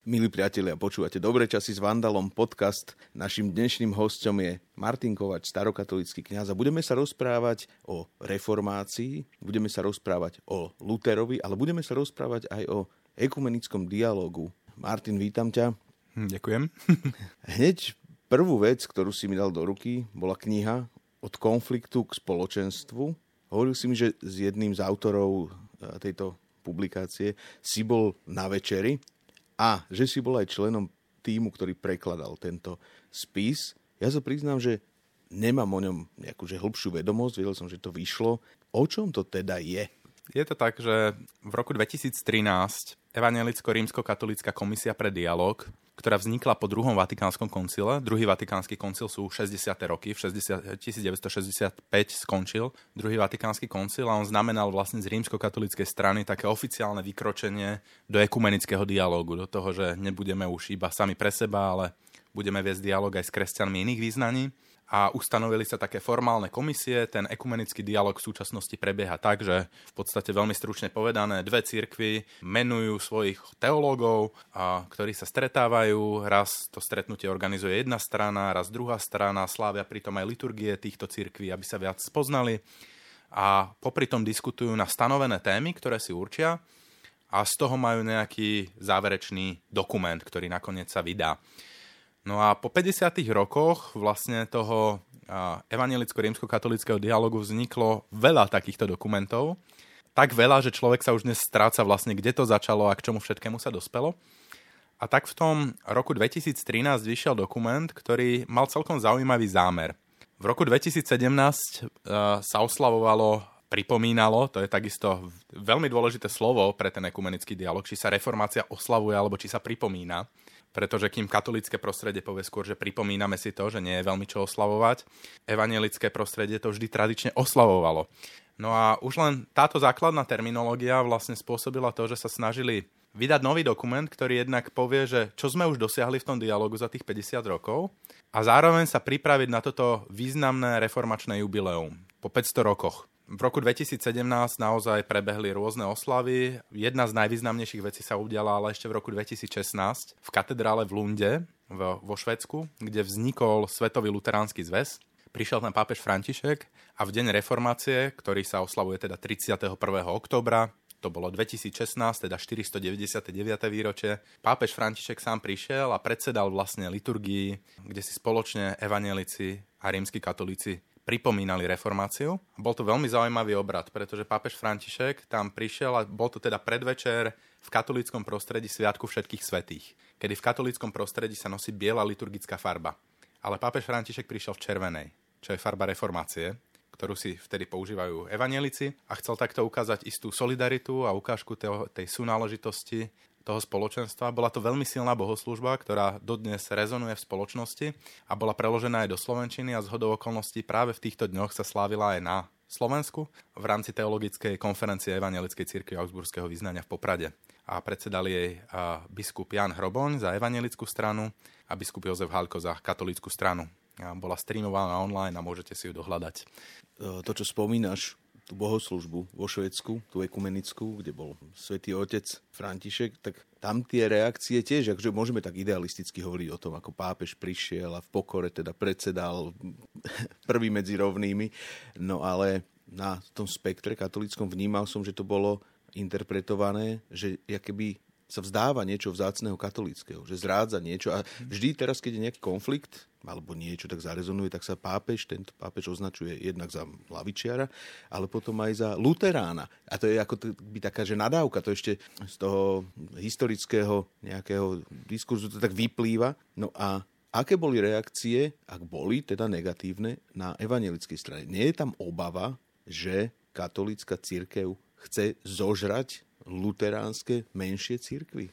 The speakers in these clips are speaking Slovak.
Milí priatelia, počúvate Dobré časy s Vandalom podcast. Našim dnešným hostom je Martin Kovač, starokatolický kňaz a budeme sa rozprávať o reformácii, budeme sa rozprávať o Luterovi, ale budeme sa rozprávať aj o ekumenickom dialogu. Martin, vítam ťa. Hm, ďakujem. Hneď prvú vec, ktorú si mi dal do ruky, bola kniha Od konfliktu k spoločenstvu. Hovoril si mi, že s jedným z autorov e, tejto publikácie si bol na večeri a že si bol aj členom týmu, ktorý prekladal tento spis. Ja sa priznám, že nemám o ňom nejakú že hĺbšiu vedomosť, vedel som, že to vyšlo. O čom to teda je? Je to tak, že v roku 2013 Evangelicko-rímsko-katolická komisia pre dialog ktorá vznikla po druhom Vatikánskom koncile. Druhý Vatikánsky koncil sú 60. roky, v 60, 1965 skončil druhý Vatikánsky koncil a on znamenal vlastne z rímsko-katolíckej strany také oficiálne vykročenie do ekumenického dialógu, do toho, že nebudeme už iba sami pre seba, ale budeme viesť dialog aj s kresťanmi iných význaní a ustanovili sa také formálne komisie. Ten ekumenický dialog v súčasnosti prebieha tak, že v podstate veľmi stručne povedané dve cirkvy menujú svojich teológov, a, ktorí sa stretávajú. Raz to stretnutie organizuje jedna strana, raz druhá strana, slávia pritom aj liturgie týchto cirkví, aby sa viac spoznali a popri tom diskutujú na stanovené témy, ktoré si určia a z toho majú nejaký záverečný dokument, ktorý nakoniec sa vydá. No a po 50 rokoch vlastne toho evangelicko-rímsko-katolického dialogu vzniklo veľa takýchto dokumentov. Tak veľa, že človek sa už dnes stráca vlastne, kde to začalo a k čomu všetkému sa dospelo. A tak v tom roku 2013 vyšiel dokument, ktorý mal celkom zaujímavý zámer. V roku 2017 sa oslavovalo pripomínalo, to je takisto veľmi dôležité slovo pre ten ekumenický dialog, či sa reformácia oslavuje alebo či sa pripomína pretože kým katolické prostredie povie skôr, že pripomíname si to, že nie je veľmi čo oslavovať, evangelické prostredie to vždy tradične oslavovalo. No a už len táto základná terminológia vlastne spôsobila to, že sa snažili vydať nový dokument, ktorý jednak povie, že čo sme už dosiahli v tom dialogu za tých 50 rokov a zároveň sa pripraviť na toto významné reformačné jubileum po 500 rokoch v roku 2017 naozaj prebehli rôzne oslavy. Jedna z najvýznamnejších vecí sa udiala ale ešte v roku 2016 v katedrále v Lunde vo Švedsku, kde vznikol Svetový luteránsky zväz. Prišiel tam pápež František a v deň reformácie, ktorý sa oslavuje teda 31. oktobra, to bolo 2016, teda 499. výročie. Pápež František sám prišiel a predsedal vlastne liturgii, kde si spoločne evanielici a rímsky katolíci pripomínali reformáciu. Bol to veľmi zaujímavý obrad, pretože pápež František tam prišiel a bol to teda predvečer v katolickom prostredí Sviatku všetkých svetých, kedy v katolickom prostredí sa nosí biela liturgická farba. Ale pápež František prišiel v červenej, čo je farba reformácie, ktorú si vtedy používajú evanielici a chcel takto ukázať istú solidaritu a ukážku tej súnáležitosti toho spoločenstva. Bola to veľmi silná bohoslužba, ktorá dodnes rezonuje v spoločnosti a bola preložená aj do Slovenčiny a z hodou okolností práve v týchto dňoch sa slávila aj na Slovensku v rámci teologickej konferencie Evangelickej cirkvi Augsburského vyznania v Poprade. A predsedali jej biskup Jan Hroboň za evangelickú stranu a biskup Jozef Halko za katolickú stranu. Bola streamovaná online a môžete si ju dohľadať. E, to, čo spomínaš, tú bohoslužbu vo Švedsku, tú ekumenickú, kde bol svätý otec František, tak tam tie reakcie tiež, akože môžeme tak idealisticky hovoriť o tom, ako pápež prišiel a v pokore teda predsedal prvý medzi rovnými, no ale na tom spektre katolíckom vnímal som, že to bolo interpretované, že keby sa vzdáva niečo vzácného katolického, že zrádza niečo a vždy teraz, keď je nejaký konflikt alebo niečo tak zarezonuje, tak sa pápež, tento pápež označuje jednak za lavičiara, ale potom aj za luterána. A to je ako by taká, že nadávka, to ešte z toho historického nejakého diskurzu to tak vyplýva. No a aké boli reakcie, ak boli teda negatívne, na evangelickej strane? Nie je tam obava, že katolícka církev chce zožrať luteránske menšie církvy?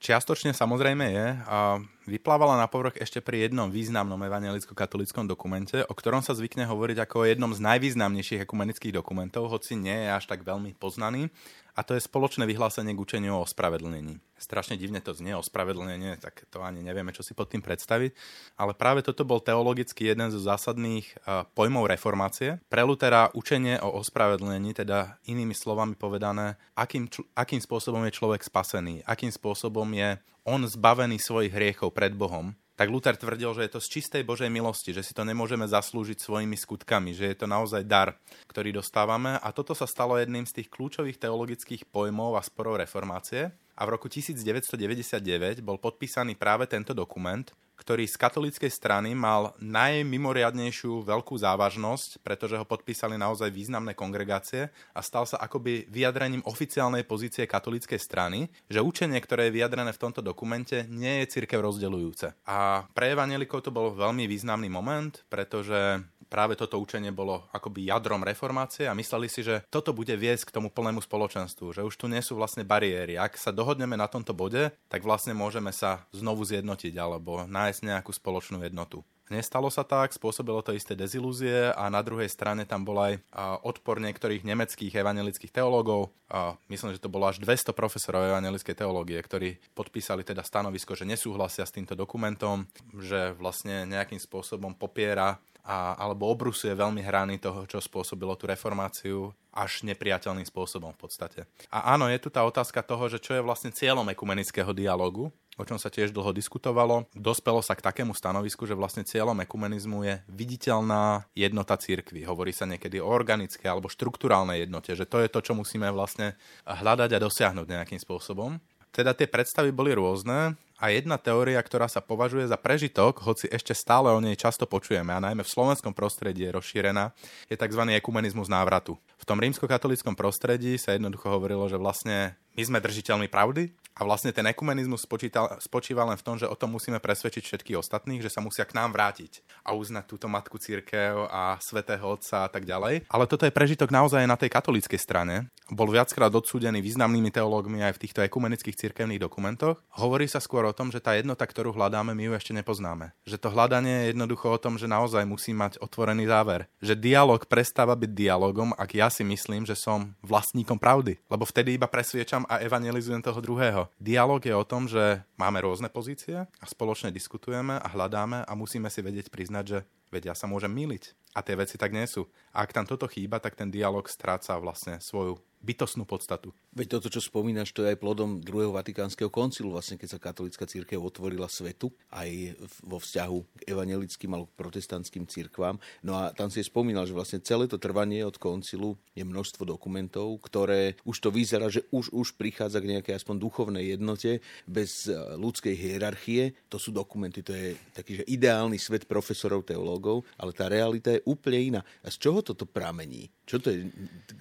Čiastočne samozrejme je a vyplávala na povrch ešte pri jednom významnom evangelicko-katolickom dokumente, o ktorom sa zvykne hovoriť ako o jednom z najvýznamnejších ekumenických dokumentov, hoci nie je až tak veľmi poznaný a to je spoločné vyhlásenie k učeniu o ospravedlnení. Strašne divne to znie, ospravedlnenie, tak to ani nevieme, čo si pod tým predstaviť, ale práve toto bol teologicky jeden zo zásadných uh, pojmov reformácie. Pre Lutera učenie o ospravedlnení, teda inými slovami povedané, akým, akým spôsobom je človek spasený, akým spôsobom je on zbavený svojich hriechov pred Bohom, tak Luther tvrdil, že je to z čistej Božej milosti, že si to nemôžeme zaslúžiť svojimi skutkami, že je to naozaj dar, ktorý dostávame. A toto sa stalo jedným z tých kľúčových teologických pojmov a sporov reformácie. A v roku 1999 bol podpísaný práve tento dokument, ktorý z katolíckej strany mal najmimoriadnejšiu veľkú závažnosť, pretože ho podpísali naozaj významné kongregácie a stal sa akoby vyjadrením oficiálnej pozície katolíckej strany, že učenie, ktoré je vyjadrené v tomto dokumente, nie je církev rozdeľujúce. A pre evanelikov to bol veľmi významný moment, pretože práve toto učenie bolo akoby jadrom reformácie a mysleli si, že toto bude viesť k tomu plnému spoločenstvu, že už tu nie sú vlastne bariéry. Ak sa dohodneme na tomto bode, tak vlastne môžeme sa znovu zjednotiť alebo nájsť nejakú spoločnú jednotu. Nestalo sa tak, spôsobilo to isté dezilúzie a na druhej strane tam bol aj odpor niektorých nemeckých evangelických teológov. A myslím, že to bolo až 200 profesorov evangelickej teológie, ktorí podpísali teda stanovisko, že nesúhlasia s týmto dokumentom, že vlastne nejakým spôsobom popiera a, alebo obrusuje veľmi hrany toho, čo spôsobilo tú reformáciu až nepriateľným spôsobom v podstate. A áno, je tu tá otázka toho, že čo je vlastne cieľom ekumenického dialogu, o čom sa tiež dlho diskutovalo. Dospelo sa k takému stanovisku, že vlastne cieľom ekumenizmu je viditeľná jednota církvy. Hovorí sa niekedy o organické alebo štruktúrálnej jednote, že to je to, čo musíme vlastne hľadať a dosiahnuť nejakým spôsobom. Teda tie predstavy boli rôzne a jedna teória, ktorá sa považuje za prežitok, hoci ešte stále o nej často počujeme a najmä v slovenskom prostredí je rozšírená, je tzv. ekumenizmus návratu. V tom rímskokatolickom prostredí sa jednoducho hovorilo, že vlastne my sme držiteľmi pravdy a vlastne ten ekumenizmus spočítal, spočíva len v tom, že o tom musíme presvedčiť všetkých ostatných, že sa musia k nám vrátiť a uznať túto matku církev a svetého otca a tak ďalej. Ale toto je prežitok naozaj na tej katolíckej strane. Bol viackrát odsúdený významnými teológmi aj v týchto ekumenických cirkevných dokumentoch. Hovorí sa skôr o tom, že tá jednota, ktorú hľadáme, my ju ešte nepoznáme. Že to hľadanie je jednoducho o tom, že naozaj musí mať otvorený záver. Že dialog prestáva byť dialogom, ak ja si myslím, že som vlastníkom pravdy. Lebo vtedy iba presviečam a evangelizujem toho druhého. Dialóg je o tom, že máme rôzne pozície a spoločne diskutujeme a hľadáme a musíme si vedieť priznať, že veď ja sa môžem míliť. A tie veci tak nie sú. A ak tam toto chýba, tak ten dialog stráca vlastne svoju bytostnú podstatu. Veď toto, čo spomínaš, to je aj plodom druhého vatikánskeho koncilu, vlastne keď sa katolická církev otvorila svetu, aj vo vzťahu k evangelickým alebo protestantským církvám. No a tam si spomínal, že vlastne celé to trvanie od koncilu je množstvo dokumentov, ktoré už to vyzerá, že už, už prichádza k nejakej aspoň duchovnej jednote bez e, ľudskej hierarchie. To sú dokumenty, to je taký, že ideálny svet profesorov, teológov, ale tá realita je úplne iná. A z čoho toto pramení? Čo to je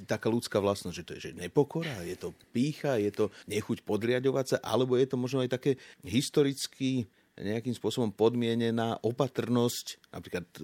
taká ľudská vlastnosť? Že to je že nepokora, je to pícha, je to nechuť podriadovať sa, alebo je to možno aj také historicky nejakým spôsobom podmienená opatrnosť napríklad e,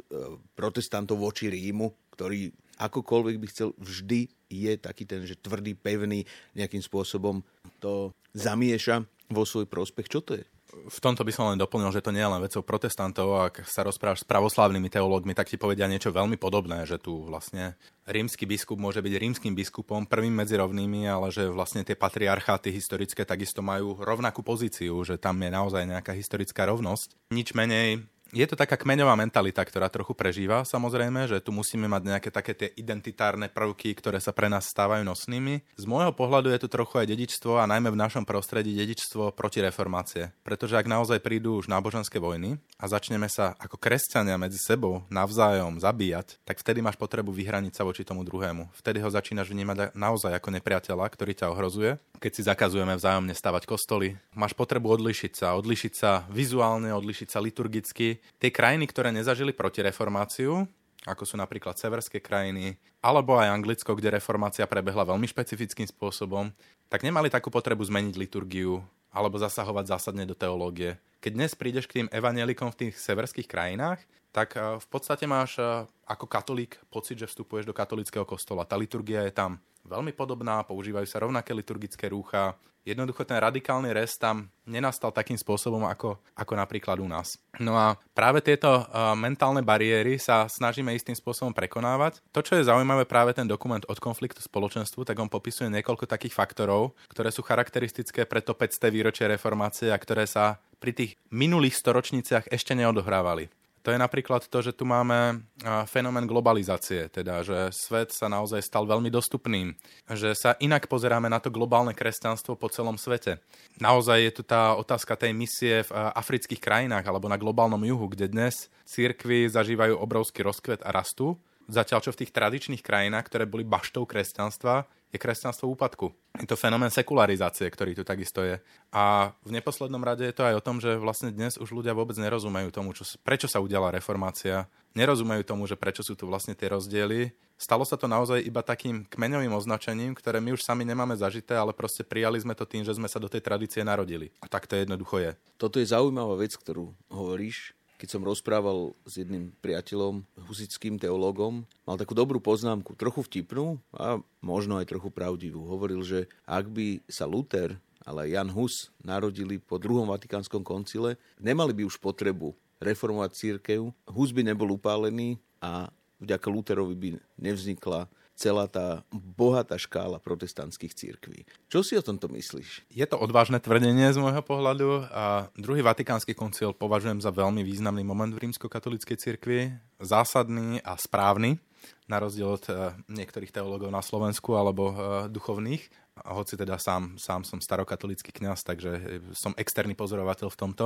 protestantov voči Rímu, ktorý akokoľvek by chcel, vždy je taký ten, že tvrdý, pevný, nejakým spôsobom to zamieša vo svoj prospech. Čo to je? V tomto by som len doplnil, že to nie je len vecou protestantov. Ak sa rozprávaš s pravoslávnymi teológmi, tak ti povedia niečo veľmi podobné, že tu vlastne rímsky biskup môže byť rímským biskupom, prvým medzi rovnými, ale že vlastne tie patriarcháty historické takisto majú rovnakú pozíciu, že tam je naozaj nejaká historická rovnosť. Nič menej je to taká kmeňová mentalita, ktorá trochu prežíva, samozrejme, že tu musíme mať nejaké také tie identitárne prvky, ktoré sa pre nás stávajú nosnými. Z môjho pohľadu je tu trochu aj dedičstvo a najmä v našom prostredí dedičstvo proti reformácie. Pretože ak naozaj prídu už náboženské vojny a začneme sa ako kresťania medzi sebou navzájom zabíjať, tak vtedy máš potrebu vyhraniť sa voči tomu druhému. Vtedy ho začínaš vnímať naozaj ako nepriateľa, ktorý ťa ohrozuje. Keď si zakazujeme vzájomne stavať kostoly, máš potrebu odlišiť sa, odlišiť sa vizuálne, odlišiť sa liturgicky, tie krajiny, ktoré nezažili protireformáciu, ako sú napríklad severské krajiny, alebo aj Anglicko, kde reformácia prebehla veľmi špecifickým spôsobom, tak nemali takú potrebu zmeniť liturgiu alebo zasahovať zásadne do teológie. Keď dnes prídeš k tým evanielikom v tých severských krajinách, tak eh, v podstate máš eh, ako katolík pocit, že vstupuješ do katolického kostola. Tá liturgia je tam veľmi podobná, používajú sa rovnaké liturgické rúcha. Jednoducho ten radikálny rest tam nenastal takým spôsobom ako, ako napríklad u nás. No a práve tieto uh, mentálne bariéry sa snažíme istým spôsobom prekonávať. To, čo je zaujímavé práve ten dokument od konfliktu spoločenstvu, tak on popisuje niekoľko takých faktorov, ktoré sú charakteristické pre to 500. výročie reformácie a ktoré sa pri tých minulých storočniciach ešte neodohrávali to je napríklad to, že tu máme fenomén globalizácie, teda že svet sa naozaj stal veľmi dostupným, že sa inak pozeráme na to globálne kresťanstvo po celom svete. Naozaj je tu tá otázka tej misie v afrických krajinách alebo na globálnom juhu, kde dnes církvy zažívajú obrovský rozkvet a rastú, zatiaľ čo v tých tradičných krajinách, ktoré boli baštou kresťanstva, je kresťanstvo úpadku. Je to fenomén sekularizácie, ktorý tu takisto je. A v neposlednom rade je to aj o tom, že vlastne dnes už ľudia vôbec nerozumejú tomu, čo, prečo sa udiala reformácia. Nerozumejú tomu, že prečo sú tu vlastne tie rozdiely. Stalo sa to naozaj iba takým kmeňovým označením, ktoré my už sami nemáme zažité, ale proste prijali sme to tým, že sme sa do tej tradície narodili. A tak to jednoducho je. Toto je zaujímavá vec, ktorú hovoríš keď som rozprával s jedným priateľom, husickým teológom, mal takú dobrú poznámku, trochu vtipnú a možno aj trochu pravdivú. Hovoril, že ak by sa Luther, ale Jan Hus narodili po druhom Vatikánskom koncile, nemali by už potrebu reformovať církev, Hus by nebol upálený a vďaka Lutherovi by nevznikla celá tá bohatá škála protestantských církví. Čo si o tomto myslíš? Je to odvážne tvrdenie z môjho pohľadu a druhý vatikánsky koncil považujem za veľmi významný moment v rímskokatolíckej cirkvi, zásadný a správny, na rozdiel od uh, niektorých teológov na Slovensku alebo uh, duchovných hoci teda sám, sám som starokatolický kňaz, takže som externý pozorovateľ v tomto.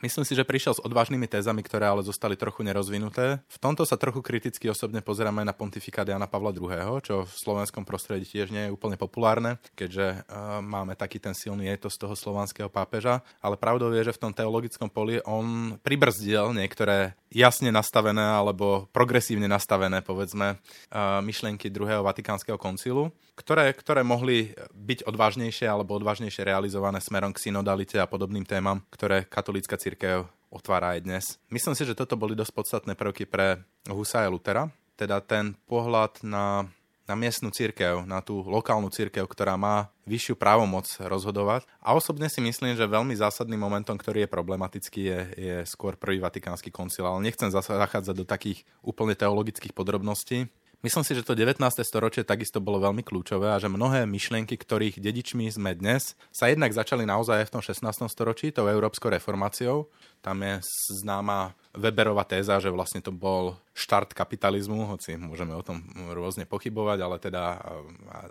Myslím si, že prišiel s odvážnymi tézami, ktoré ale zostali trochu nerozvinuté. V tomto sa trochu kriticky osobne pozeráme na pontifikát Jana Pavla II., čo v slovenskom prostredí tiež nie je úplne populárne, keďže uh, máme taký ten silný etos toho slovanského pápeža, ale pravdou je, že v tom teologickom poli on pribrzdil niektoré jasne nastavené alebo progresívne nastavené, povedzme, uh, myšlienky druhého vatikánskeho koncilu, ktoré, ktoré mohli byť odvážnejšie alebo odvážnejšie realizované smerom k synodalite a podobným témam, ktoré katolícka církev otvára aj dnes. Myslím si, že toto boli dosť podstatné prvky pre Husa a Lutera, teda ten pohľad na, na miestnu církev, na tú lokálnu církev, ktorá má vyššiu právomoc rozhodovať. A osobne si myslím, že veľmi zásadným momentom, ktorý je problematický, je, je skôr prvý vatikánsky koncil. Ale nechcem zachádzať do takých úplne teologických podrobností. Myslím si, že to 19. storočie takisto bolo veľmi kľúčové a že mnohé myšlienky, ktorých dedičmi sme dnes, sa jednak začali naozaj aj v tom 16. storočí, tou európskou reformáciou. Tam je známa Weberová téza, že vlastne to bol štart kapitalizmu, hoci môžeme o tom rôzne pochybovať, ale teda,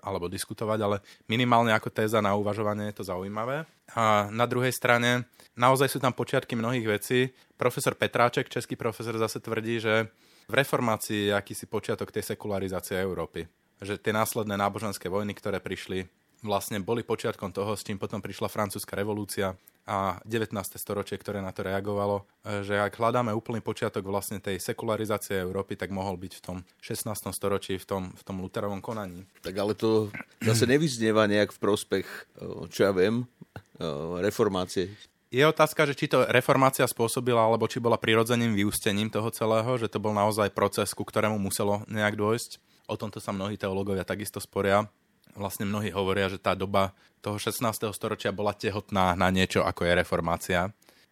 alebo diskutovať, ale minimálne ako téza na uvažovanie je to zaujímavé. A na druhej strane, naozaj sú tam počiatky mnohých vecí. Profesor Petráček, český profesor, zase tvrdí, že v reformácii je akýsi počiatok tej sekularizácie Európy. Že tie následné náboženské vojny, ktoré prišli, vlastne boli počiatkom toho, s čím potom prišla francúzska revolúcia a 19. storočie, ktoré na to reagovalo, že ak hľadáme úplný počiatok vlastne tej sekularizácie Európy, tak mohol byť v tom 16. storočí, v tom, v tom Luterovom konaní. Tak ale to zase nevyznieva nejak v prospech, čo ja viem, reformácie je otázka, že či to reformácia spôsobila, alebo či bola prirodzeným vyústením toho celého, že to bol naozaj proces, ku ktorému muselo nejak dôjsť. O tomto sa mnohí teológovia takisto sporia. Vlastne mnohí hovoria, že tá doba toho 16. storočia bola tehotná na niečo, ako je reformácia.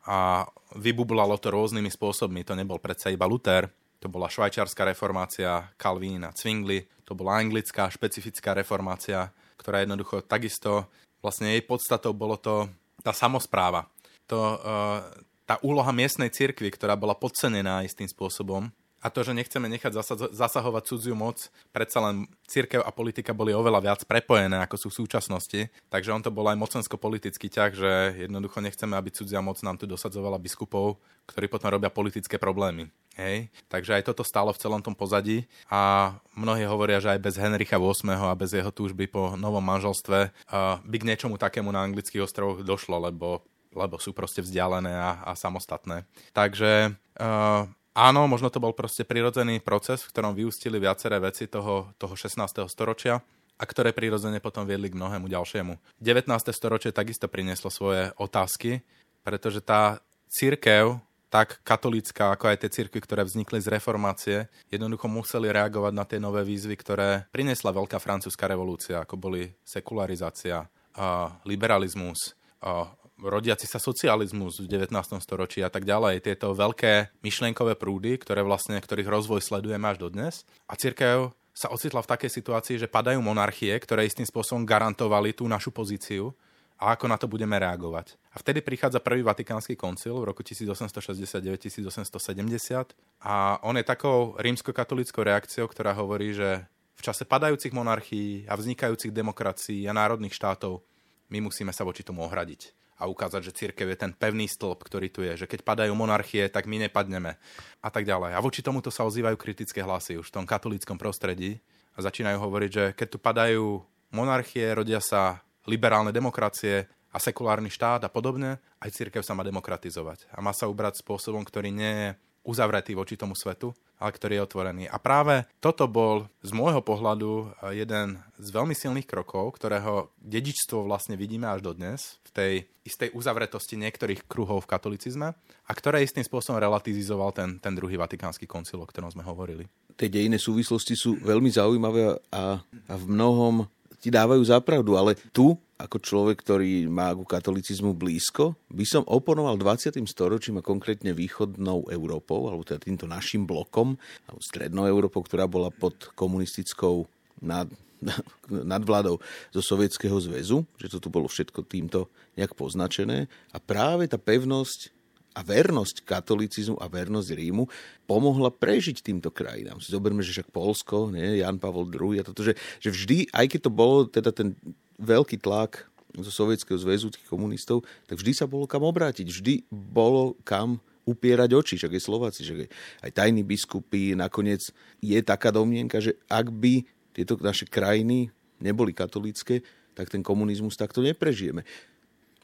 A vybublalo to rôznymi spôsobmi. To nebol predsa iba Luther, to bola švajčiarska reformácia, Calvin a Zwingli, to bola anglická špecifická reformácia, ktorá jednoducho takisto, vlastne jej podstatou bolo to tá samozpráva, to, uh, tá úloha miestnej cirkvi, ktorá bola podcenená istým spôsobom, a to, že nechceme nechať zasahovať cudziu moc, predsa len církev a politika boli oveľa viac prepojené, ako sú v súčasnosti. Takže on to bol aj mocensko-politický ťah, že jednoducho nechceme, aby cudzia moc nám tu dosadzovala biskupov, ktorí potom robia politické problémy. Hej? Takže aj toto stálo v celom tom pozadí a mnohí hovoria, že aj bez Henricha VIII a bez jeho túžby po novom manželstve uh, by k niečomu takému na anglických ostrovoch došlo, lebo lebo sú proste vzdialené a, a samostatné. Takže uh, áno, možno to bol proste prirodzený proces, v ktorom vyústili viaceré veci toho, toho 16. storočia a ktoré prirodzene potom viedli k mnohému ďalšiemu. 19. storočie takisto prinieslo svoje otázky, pretože tá církev, tak katolícka, ako aj tie cirkvy, ktoré vznikli z reformácie, jednoducho museli reagovať na tie nové výzvy, ktoré priniesla veľká francúzska revolúcia, ako boli sekularizácia, a liberalizmus, a rodiaci sa socializmus v 19. storočí a tak ďalej. Tieto veľké myšlienkové prúdy, ktoré vlastne, ktorých rozvoj sledujeme až dodnes. A církev sa ocitla v takej situácii, že padajú monarchie, ktoré istým spôsobom garantovali tú našu pozíciu a ako na to budeme reagovať. A vtedy prichádza prvý Vatikánsky koncil v roku 1869-1870 a on je takou rímsko-katolickou reakciou, ktorá hovorí, že v čase padajúcich monarchií a vznikajúcich demokracií a národných štátov my musíme sa voči tomu ohradiť a ukázať, že církev je ten pevný stĺp, ktorý tu je, že keď padajú monarchie, tak my nepadneme a tak ďalej. A voči tomuto sa ozývajú kritické hlasy už v tom katolickom prostredí a začínajú hovoriť, že keď tu padajú monarchie, rodia sa liberálne demokracie a sekulárny štát a podobne, aj církev sa má demokratizovať a má sa ubrať spôsobom, ktorý nie je uzavretý voči tomu svetu, ale ktorý je otvorený. A práve toto bol z môjho pohľadu jeden z veľmi silných krokov, ktorého dedičstvo vlastne vidíme až dodnes v tej istej uzavretosti niektorých kruhov v katolicizme a ktoré istým spôsobom relativizoval ten, ten druhý vatikánsky koncil, o ktorom sme hovorili. Tie dejné súvislosti sú veľmi zaujímavé a, a v mnohom ti dávajú zapravdu, ale tu ako človek, ktorý má ku katolicizmu blízko, by som oponoval 20. storočím a konkrétne východnou Európou, alebo teda týmto našim blokom, alebo strednou Európou, ktorá bola pod komunistickou nad, nadvládou zo Sovietskeho zväzu, že to tu bolo všetko týmto nejak poznačené. A práve tá pevnosť a vernosť katolicizmu a vernosť Rímu pomohla prežiť týmto krajinám. Si zoberme, že však Polsko, nie, Jan Pavel II a toto, že, že vždy, aj keď to bolo teda ten veľký tlak zo Sovietskeho zväzu tých komunistov, tak vždy sa bolo kam obrátiť, vždy bolo kam upierať oči, však je Slováci, však aj tajní biskupy, nakoniec je taká domnienka, že ak by tieto naše krajiny neboli katolícke, tak ten komunizmus takto neprežijeme.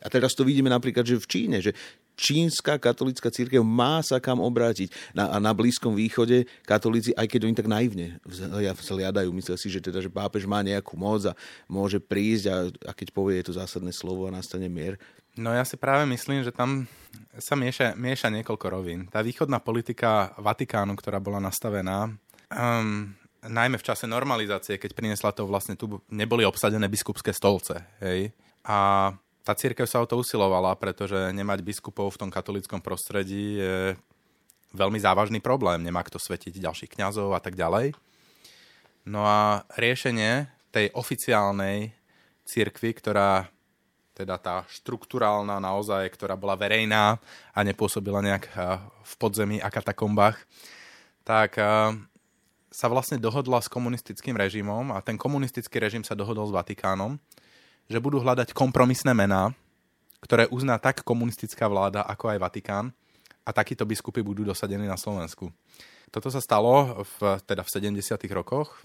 A teraz to vidíme napríklad, že v Číne, že čínska katolická církev má sa kam obrátiť. Na, a na Blízkom východe katolíci, aj keď oni tak naivne vzhliadajú, myslia si, že, teda, že pápež má nejakú moc a môže prísť a, a keď povie to zásadné slovo a nastane mier. No ja si práve myslím, že tam sa mieša, mieša niekoľko rovín. Tá východná politika Vatikánu, ktorá bola nastavená, um, najmä v čase normalizácie, keď priniesla to vlastne tu, neboli obsadené biskupské stolce. Hej? A tá církev sa o to usilovala, pretože nemať biskupov v tom katolickom prostredí je veľmi závažný problém. Nemá kto svetiť ďalších kňazov a tak ďalej. No a riešenie tej oficiálnej církvy, ktorá teda tá štruktúrálna naozaj, ktorá bola verejná a nepôsobila nejak v podzemí a katakombách, tak sa vlastne dohodla s komunistickým režimom a ten komunistický režim sa dohodol s Vatikánom že budú hľadať kompromisné mená, ktoré uzná tak komunistická vláda, ako aj Vatikán a takíto biskupy budú dosadení na Slovensku. Toto sa stalo v, teda v 70. rokoch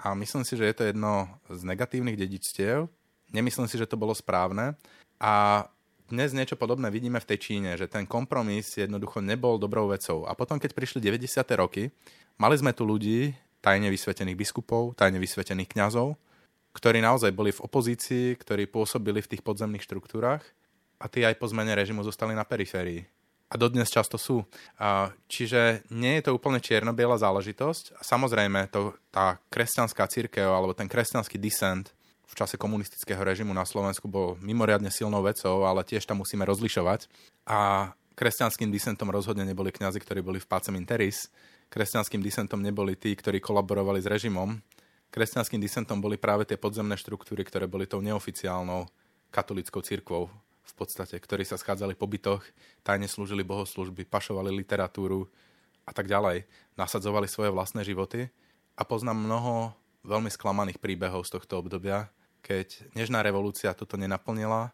a myslím si, že je to jedno z negatívnych dedičstiev. Nemyslím si, že to bolo správne a dnes niečo podobné vidíme v tej Číne, že ten kompromis jednoducho nebol dobrou vecou. A potom, keď prišli 90. roky, mali sme tu ľudí, tajne vysvetených biskupov, tajne vysvetených kňazov, ktorí naozaj boli v opozícii, ktorí pôsobili v tých podzemných štruktúrach a tí aj po zmene režimu zostali na periférii. A dodnes často sú. Čiže nie je to úplne čierno-biela záležitosť. Samozrejme, to, tá kresťanská církev alebo ten kresťanský disent v čase komunistického režimu na Slovensku bol mimoriadne silnou vecou, ale tiež tam musíme rozlišovať. A kresťanským disentom rozhodne neboli kňazi, ktorí boli v Pacem Interis. Kresťanským disentom neboli tí, ktorí kolaborovali s režimom kresťanským disentom boli práve tie podzemné štruktúry, ktoré boli tou neoficiálnou katolickou cirkvou v podstate, ktorí sa schádzali po bytoch, tajne slúžili bohoslužby, pašovali literatúru a tak ďalej. Nasadzovali svoje vlastné životy a poznám mnoho veľmi sklamaných príbehov z tohto obdobia, keď nežná revolúcia toto nenaplnila,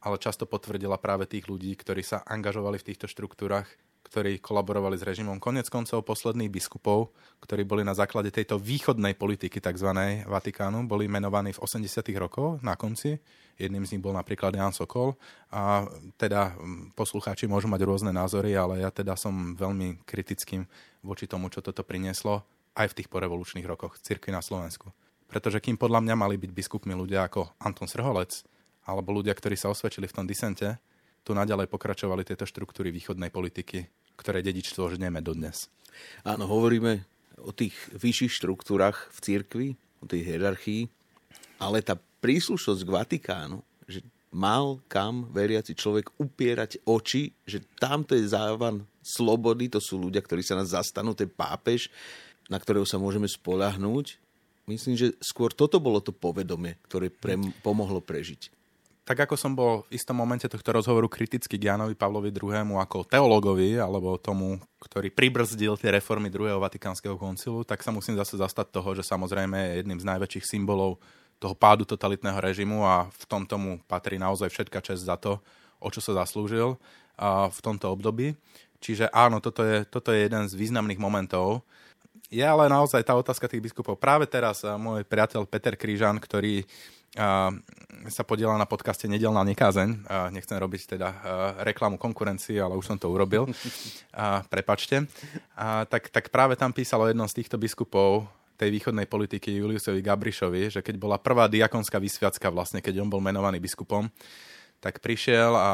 ale často potvrdila práve tých ľudí, ktorí sa angažovali v týchto štruktúrach ktorí kolaborovali s režimom. Konec koncov posledných biskupov, ktorí boli na základe tejto východnej politiky tzv. Vatikánu, boli menovaní v 80. rokoch na konci. Jedným z nich bol napríklad Jan Sokol. A teda poslucháči môžu mať rôzne názory, ale ja teda som veľmi kritickým voči tomu, čo toto prinieslo aj v tých porevolučných rokoch cirkvi na Slovensku. Pretože kým podľa mňa mali byť biskupmi ľudia ako Anton Srholec, alebo ľudia, ktorí sa osvedčili v tom disente, tu naďalej pokračovali tieto štruktúry východnej politiky, ktoré dedičstvo žneme dodnes. Áno, hovoríme o tých vyšších štruktúrach v cirkvi, o tej hierarchii, ale tá príslušnosť k Vatikánu, že mal kam veriaci človek upierať oči, že tamto je závan slobody, to sú ľudia, ktorí sa nás zastanú, to pápež, na ktorého sa môžeme spolahnúť. Myslím, že skôr toto bolo to povedomie, ktoré pre, pomohlo prežiť tak ako som bol v istom momente tohto rozhovoru kritický k Jánovi Pavlovi II. ako teologovi, alebo tomu, ktorý pribrzdil tie reformy druhého Vatikánskeho koncilu, tak sa musím zase zastať toho, že samozrejme je jedným z najväčších symbolov toho pádu totalitného režimu a v tom tomu patrí naozaj všetka čest za to, o čo sa zaslúžil v tomto období. Čiže áno, toto je, toto je jeden z významných momentov. Je ale naozaj tá otázka tých biskupov. Práve teraz môj priateľ Peter Krížan, ktorý sa podiela na podcaste Nedelná nekázeň. Nechcem robiť teda reklamu konkurencii, ale už som to urobil. Prepačte. Tak, tak práve tam písal o jednom z týchto biskupov tej východnej politiky Juliusovi Gabrišovi, že keď bola prvá diakonská vysviacka vlastne, keď on bol menovaný biskupom, tak prišiel a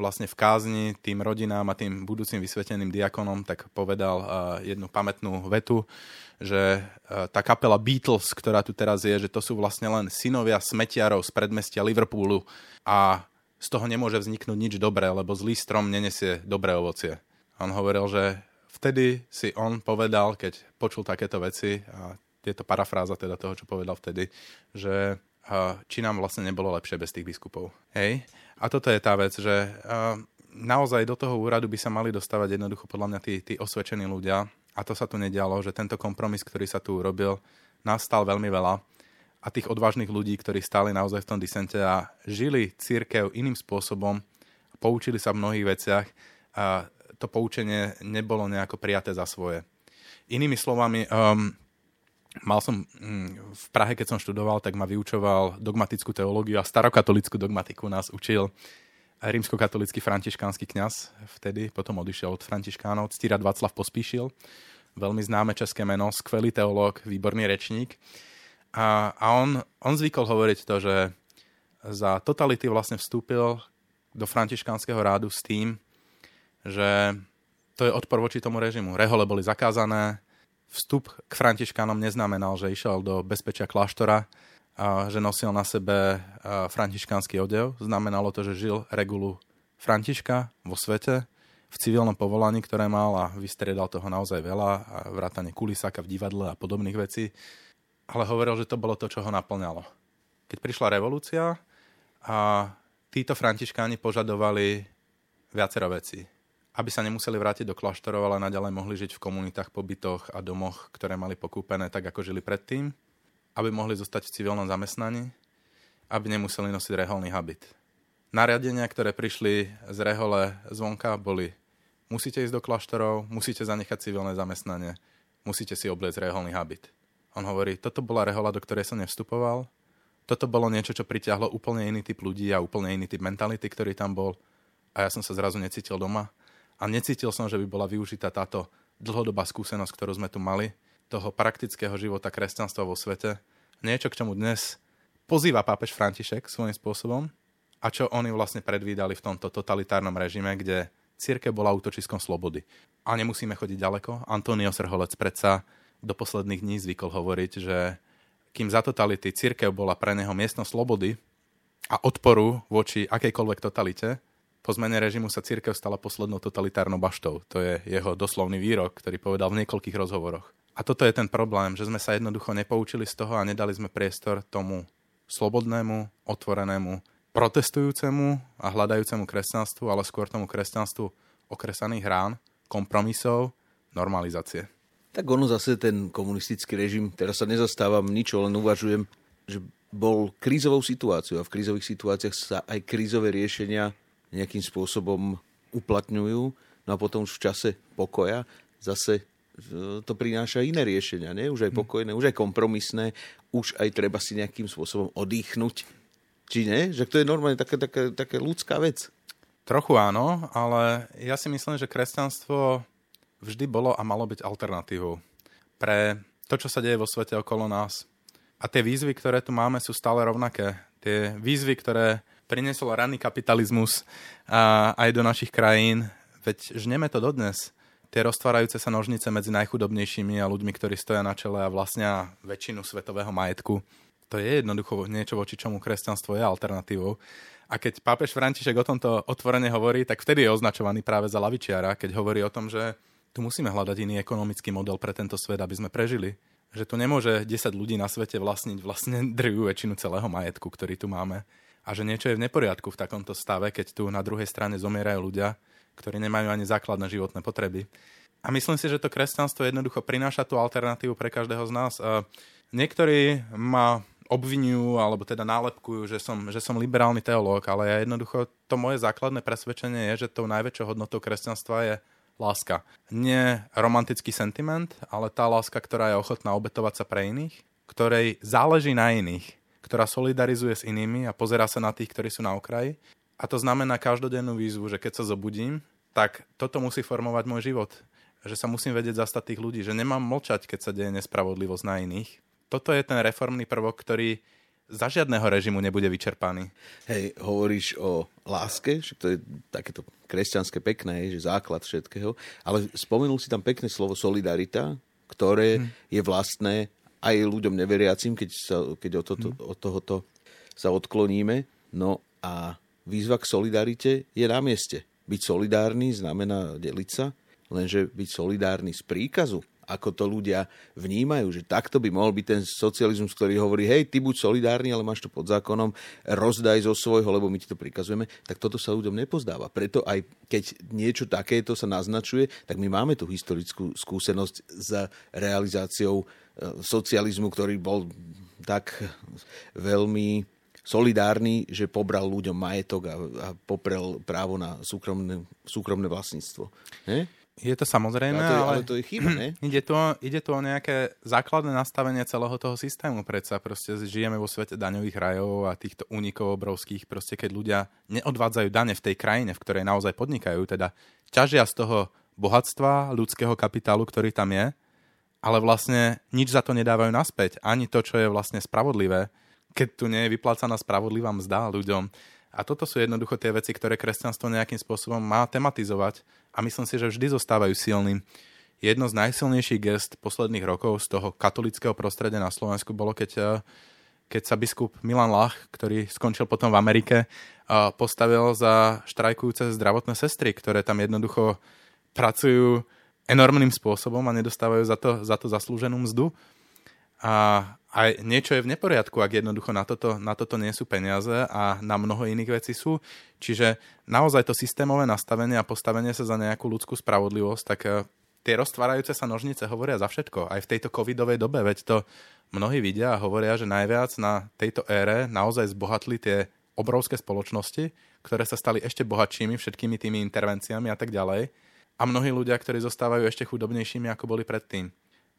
vlastne v kázni tým rodinám a tým budúcim vysveteným diakonom tak povedal jednu pamätnú vetu, že tá kapela Beatles, ktorá tu teraz je, že to sú vlastne len synovia smetiarov z predmestia Liverpoolu a z toho nemôže vzniknúť nič dobré, lebo zlý strom nenesie dobré ovocie. On hovoril, že vtedy si on povedal, keď počul takéto veci, a je to parafráza teda toho, čo povedal vtedy, že či nám vlastne nebolo lepšie bez tých biskupov. Hej? A toto je tá vec, že naozaj do toho úradu by sa mali dostávať jednoducho podľa mňa tí, tí osvedčení ľudia. A to sa tu nedialo, že tento kompromis, ktorý sa tu urobil, nastal veľmi veľa. A tých odvážnych ľudí, ktorí stáli naozaj v tom disente a žili církev iným spôsobom, poučili sa v mnohých veciach, a to poučenie nebolo nejako prijaté za svoje. Inými slovami, um, mal som mm, v Prahe, keď som študoval, tak ma vyučoval dogmatickú teológiu a starokatolickú dogmatiku nás učil rímskokatolický františkánsky kňaz vtedy, potom odišiel od františkánov, Ctírad Václav Pospíšil, veľmi známe české meno, skvelý teológ, výborný rečník. A, a on, on zvykol hovoriť to, že za totality vlastne vstúpil do františkánskeho rádu s tým, že to je odpor voči tomu režimu. Rehole boli zakázané, vstup k františkánom neznamenal, že išiel do bezpečia kláštora, že nosil na sebe františkánsky odev. Znamenalo to, že žil regulu Františka vo svete, v civilnom povolaní, ktoré mal a vystriedal toho naozaj veľa, a vrátane kulisáka v divadle a podobných vecí. Ale hovoril, že to bolo to, čo ho naplňalo. Keď prišla revolúcia a títo františkáni požadovali viacero vecí aby sa nemuseli vrátiť do kláštorov, ale naďalej mohli žiť v komunitách, pobytoch a domoch, ktoré mali pokúpené tak, ako žili predtým, aby mohli zostať v civilnom zamestnaní, aby nemuseli nosiť reholný habit. Nariadenia, ktoré prišli z rehole zvonka, boli musíte ísť do kláštorov, musíte zanechať civilné zamestnanie, musíte si obliecť reholný habit. On hovorí, toto bola rehola, do ktorej som nevstupoval, toto bolo niečo, čo pritiahlo úplne iný typ ľudí a úplne iný typ mentality, ktorý tam bol a ja som sa zrazu necítil doma a necítil som, že by bola využitá táto dlhodobá skúsenosť, ktorú sme tu mali, toho praktického života kresťanstva vo svete. Niečo, k čomu dnes pozýva pápež František svojím spôsobom a čo oni vlastne predvídali v tomto totalitárnom režime, kde církev bola útočiskom slobody. A nemusíme chodiť ďaleko. Antonio Srholec predsa do posledných dní zvykol hovoriť, že kým za totality církev bola pre neho miestnosť slobody a odporu voči akejkoľvek totalite, po zmene režimu sa církev stala poslednou totalitárnou baštou. To je jeho doslovný výrok, ktorý povedal v niekoľkých rozhovoroch. A toto je ten problém, že sme sa jednoducho nepoučili z toho a nedali sme priestor tomu slobodnému, otvorenému, protestujúcemu a hľadajúcemu kresťanstvu, ale skôr tomu kresťanstvu okresaných rán, kompromisov, normalizácie. Tak ono zase ten komunistický režim, teraz sa nezastávam ničo, len uvažujem, že bol krízovou situáciou a v krízových situáciách sa aj krízové riešenia nejakým spôsobom uplatňujú, no a potom už v čase pokoja zase e, to prináša iné riešenia, nie? už aj hm. pokojné, už aj kompromisné, už aj treba si nejakým spôsobom odýchnuť. Či nie? Že to je normálne taká, taká, taká ľudská vec. Trochu áno, ale ja si myslím, že kresťanstvo vždy bolo a malo byť alternatívou pre to, čo sa deje vo svete okolo nás. A tie výzvy, ktoré tu máme, sú stále rovnaké. Tie výzvy, ktoré priniesol ranný kapitalizmus a, aj do našich krajín. Veď žneme to dodnes. Tie roztvárajúce sa nožnice medzi najchudobnejšími a ľuďmi, ktorí stoja na čele a vlastnia väčšinu svetového majetku. To je jednoducho niečo, voči čomu kresťanstvo je alternatívou. A keď pápež František o tomto otvorene hovorí, tak vtedy je označovaný práve za lavičiara, keď hovorí o tom, že tu musíme hľadať iný ekonomický model pre tento svet, aby sme prežili. Že tu nemôže 10 ľudí na svete vlastniť vlastne drvú väčšinu celého majetku, ktorý tu máme a že niečo je v neporiadku v takomto stave, keď tu na druhej strane zomierajú ľudia, ktorí nemajú ani základné životné potreby. A myslím si, že to kresťanstvo jednoducho prináša tú alternatívu pre každého z nás. A niektorí ma obvinujú alebo teda nálepkujú, že som, že som liberálny teológ, ale ja jednoducho to moje základné presvedčenie je, že tou najväčšou hodnotou kresťanstva je láska. Nie romantický sentiment, ale tá láska, ktorá je ochotná obetovať sa pre iných, ktorej záleží na iných, ktorá solidarizuje s inými a pozera sa na tých, ktorí sú na okraji. A to znamená každodennú výzvu, že keď sa zobudím, tak toto musí formovať môj život že sa musím vedieť zastať tých ľudí, že nemám mlčať, keď sa deje nespravodlivosť na iných. Toto je ten reformný prvok, ktorý za žiadneho režimu nebude vyčerpaný. Hej, hovoríš o láske, že to je takéto kresťanské pekné, že základ všetkého, ale spomenul si tam pekné slovo solidarita, ktoré hmm. je vlastné aj ľuďom neveriacim, keď, sa, keď od, toto, hmm. od tohoto sa odkloníme. No a výzva k solidarite je na mieste. Byť solidárny znamená deliť sa, lenže byť solidárny z príkazu, ako to ľudia vnímajú, že takto by mohol byť ten socializmus, ktorý hovorí, hej, ty buď solidárny, ale máš to pod zákonom, rozdaj zo svojho, lebo my ti to prikazujeme, tak toto sa ľuďom nepozdáva. Preto aj keď niečo takéto sa naznačuje, tak my máme tú historickú skúsenosť s realizáciou socializmu, ktorý bol tak veľmi solidárny, že pobral ľuďom majetok a, a poprel právo na súkromné, súkromné vlastníctvo. Ne? Je to samozrejme, ale, to je, ale to je chyba, ne? Ide tu, ide tu o nejaké základné nastavenie celého toho systému. Predsa proste žijeme vo svete daňových rajov a týchto únikov obrovských. Proste keď ľudia neodvádzajú dane v tej krajine, v ktorej naozaj podnikajú, teda ťažia z toho bohatstva, ľudského kapitálu, ktorý tam je, ale vlastne nič za to nedávajú naspäť. Ani to, čo je vlastne spravodlivé, keď tu nie je vyplácaná spravodlivá mzda ľuďom a toto sú jednoducho tie veci, ktoré kresťanstvo nejakým spôsobom má tematizovať a myslím si, že vždy zostávajú silným. Jedno z najsilnejších gest posledných rokov z toho katolického prostredia na Slovensku bolo, keď, eh, keď sa biskup Milan Lach, ktorý skončil potom v Amerike, eh, postavil za štrajkujúce zdravotné sestry, ktoré tam jednoducho pracujú enormným spôsobom a nedostávajú za to, za to zaslúženú mzdu. A aj niečo je v neporiadku, ak jednoducho na toto, na toto nie sú peniaze a na mnoho iných vecí sú. Čiže naozaj to systémové nastavenie a postavenie sa za nejakú ľudskú spravodlivosť, tak eh, tie roztvárajúce sa nožnice hovoria za všetko. Aj v tejto covidovej dobe, veď to mnohí vidia a hovoria, že najviac na tejto ére naozaj zbohatli tie obrovské spoločnosti, ktoré sa stali ešte bohatšími všetkými tými intervenciami a tak ďalej. A mnohí ľudia, ktorí zostávajú ešte chudobnejšími, ako boli predtým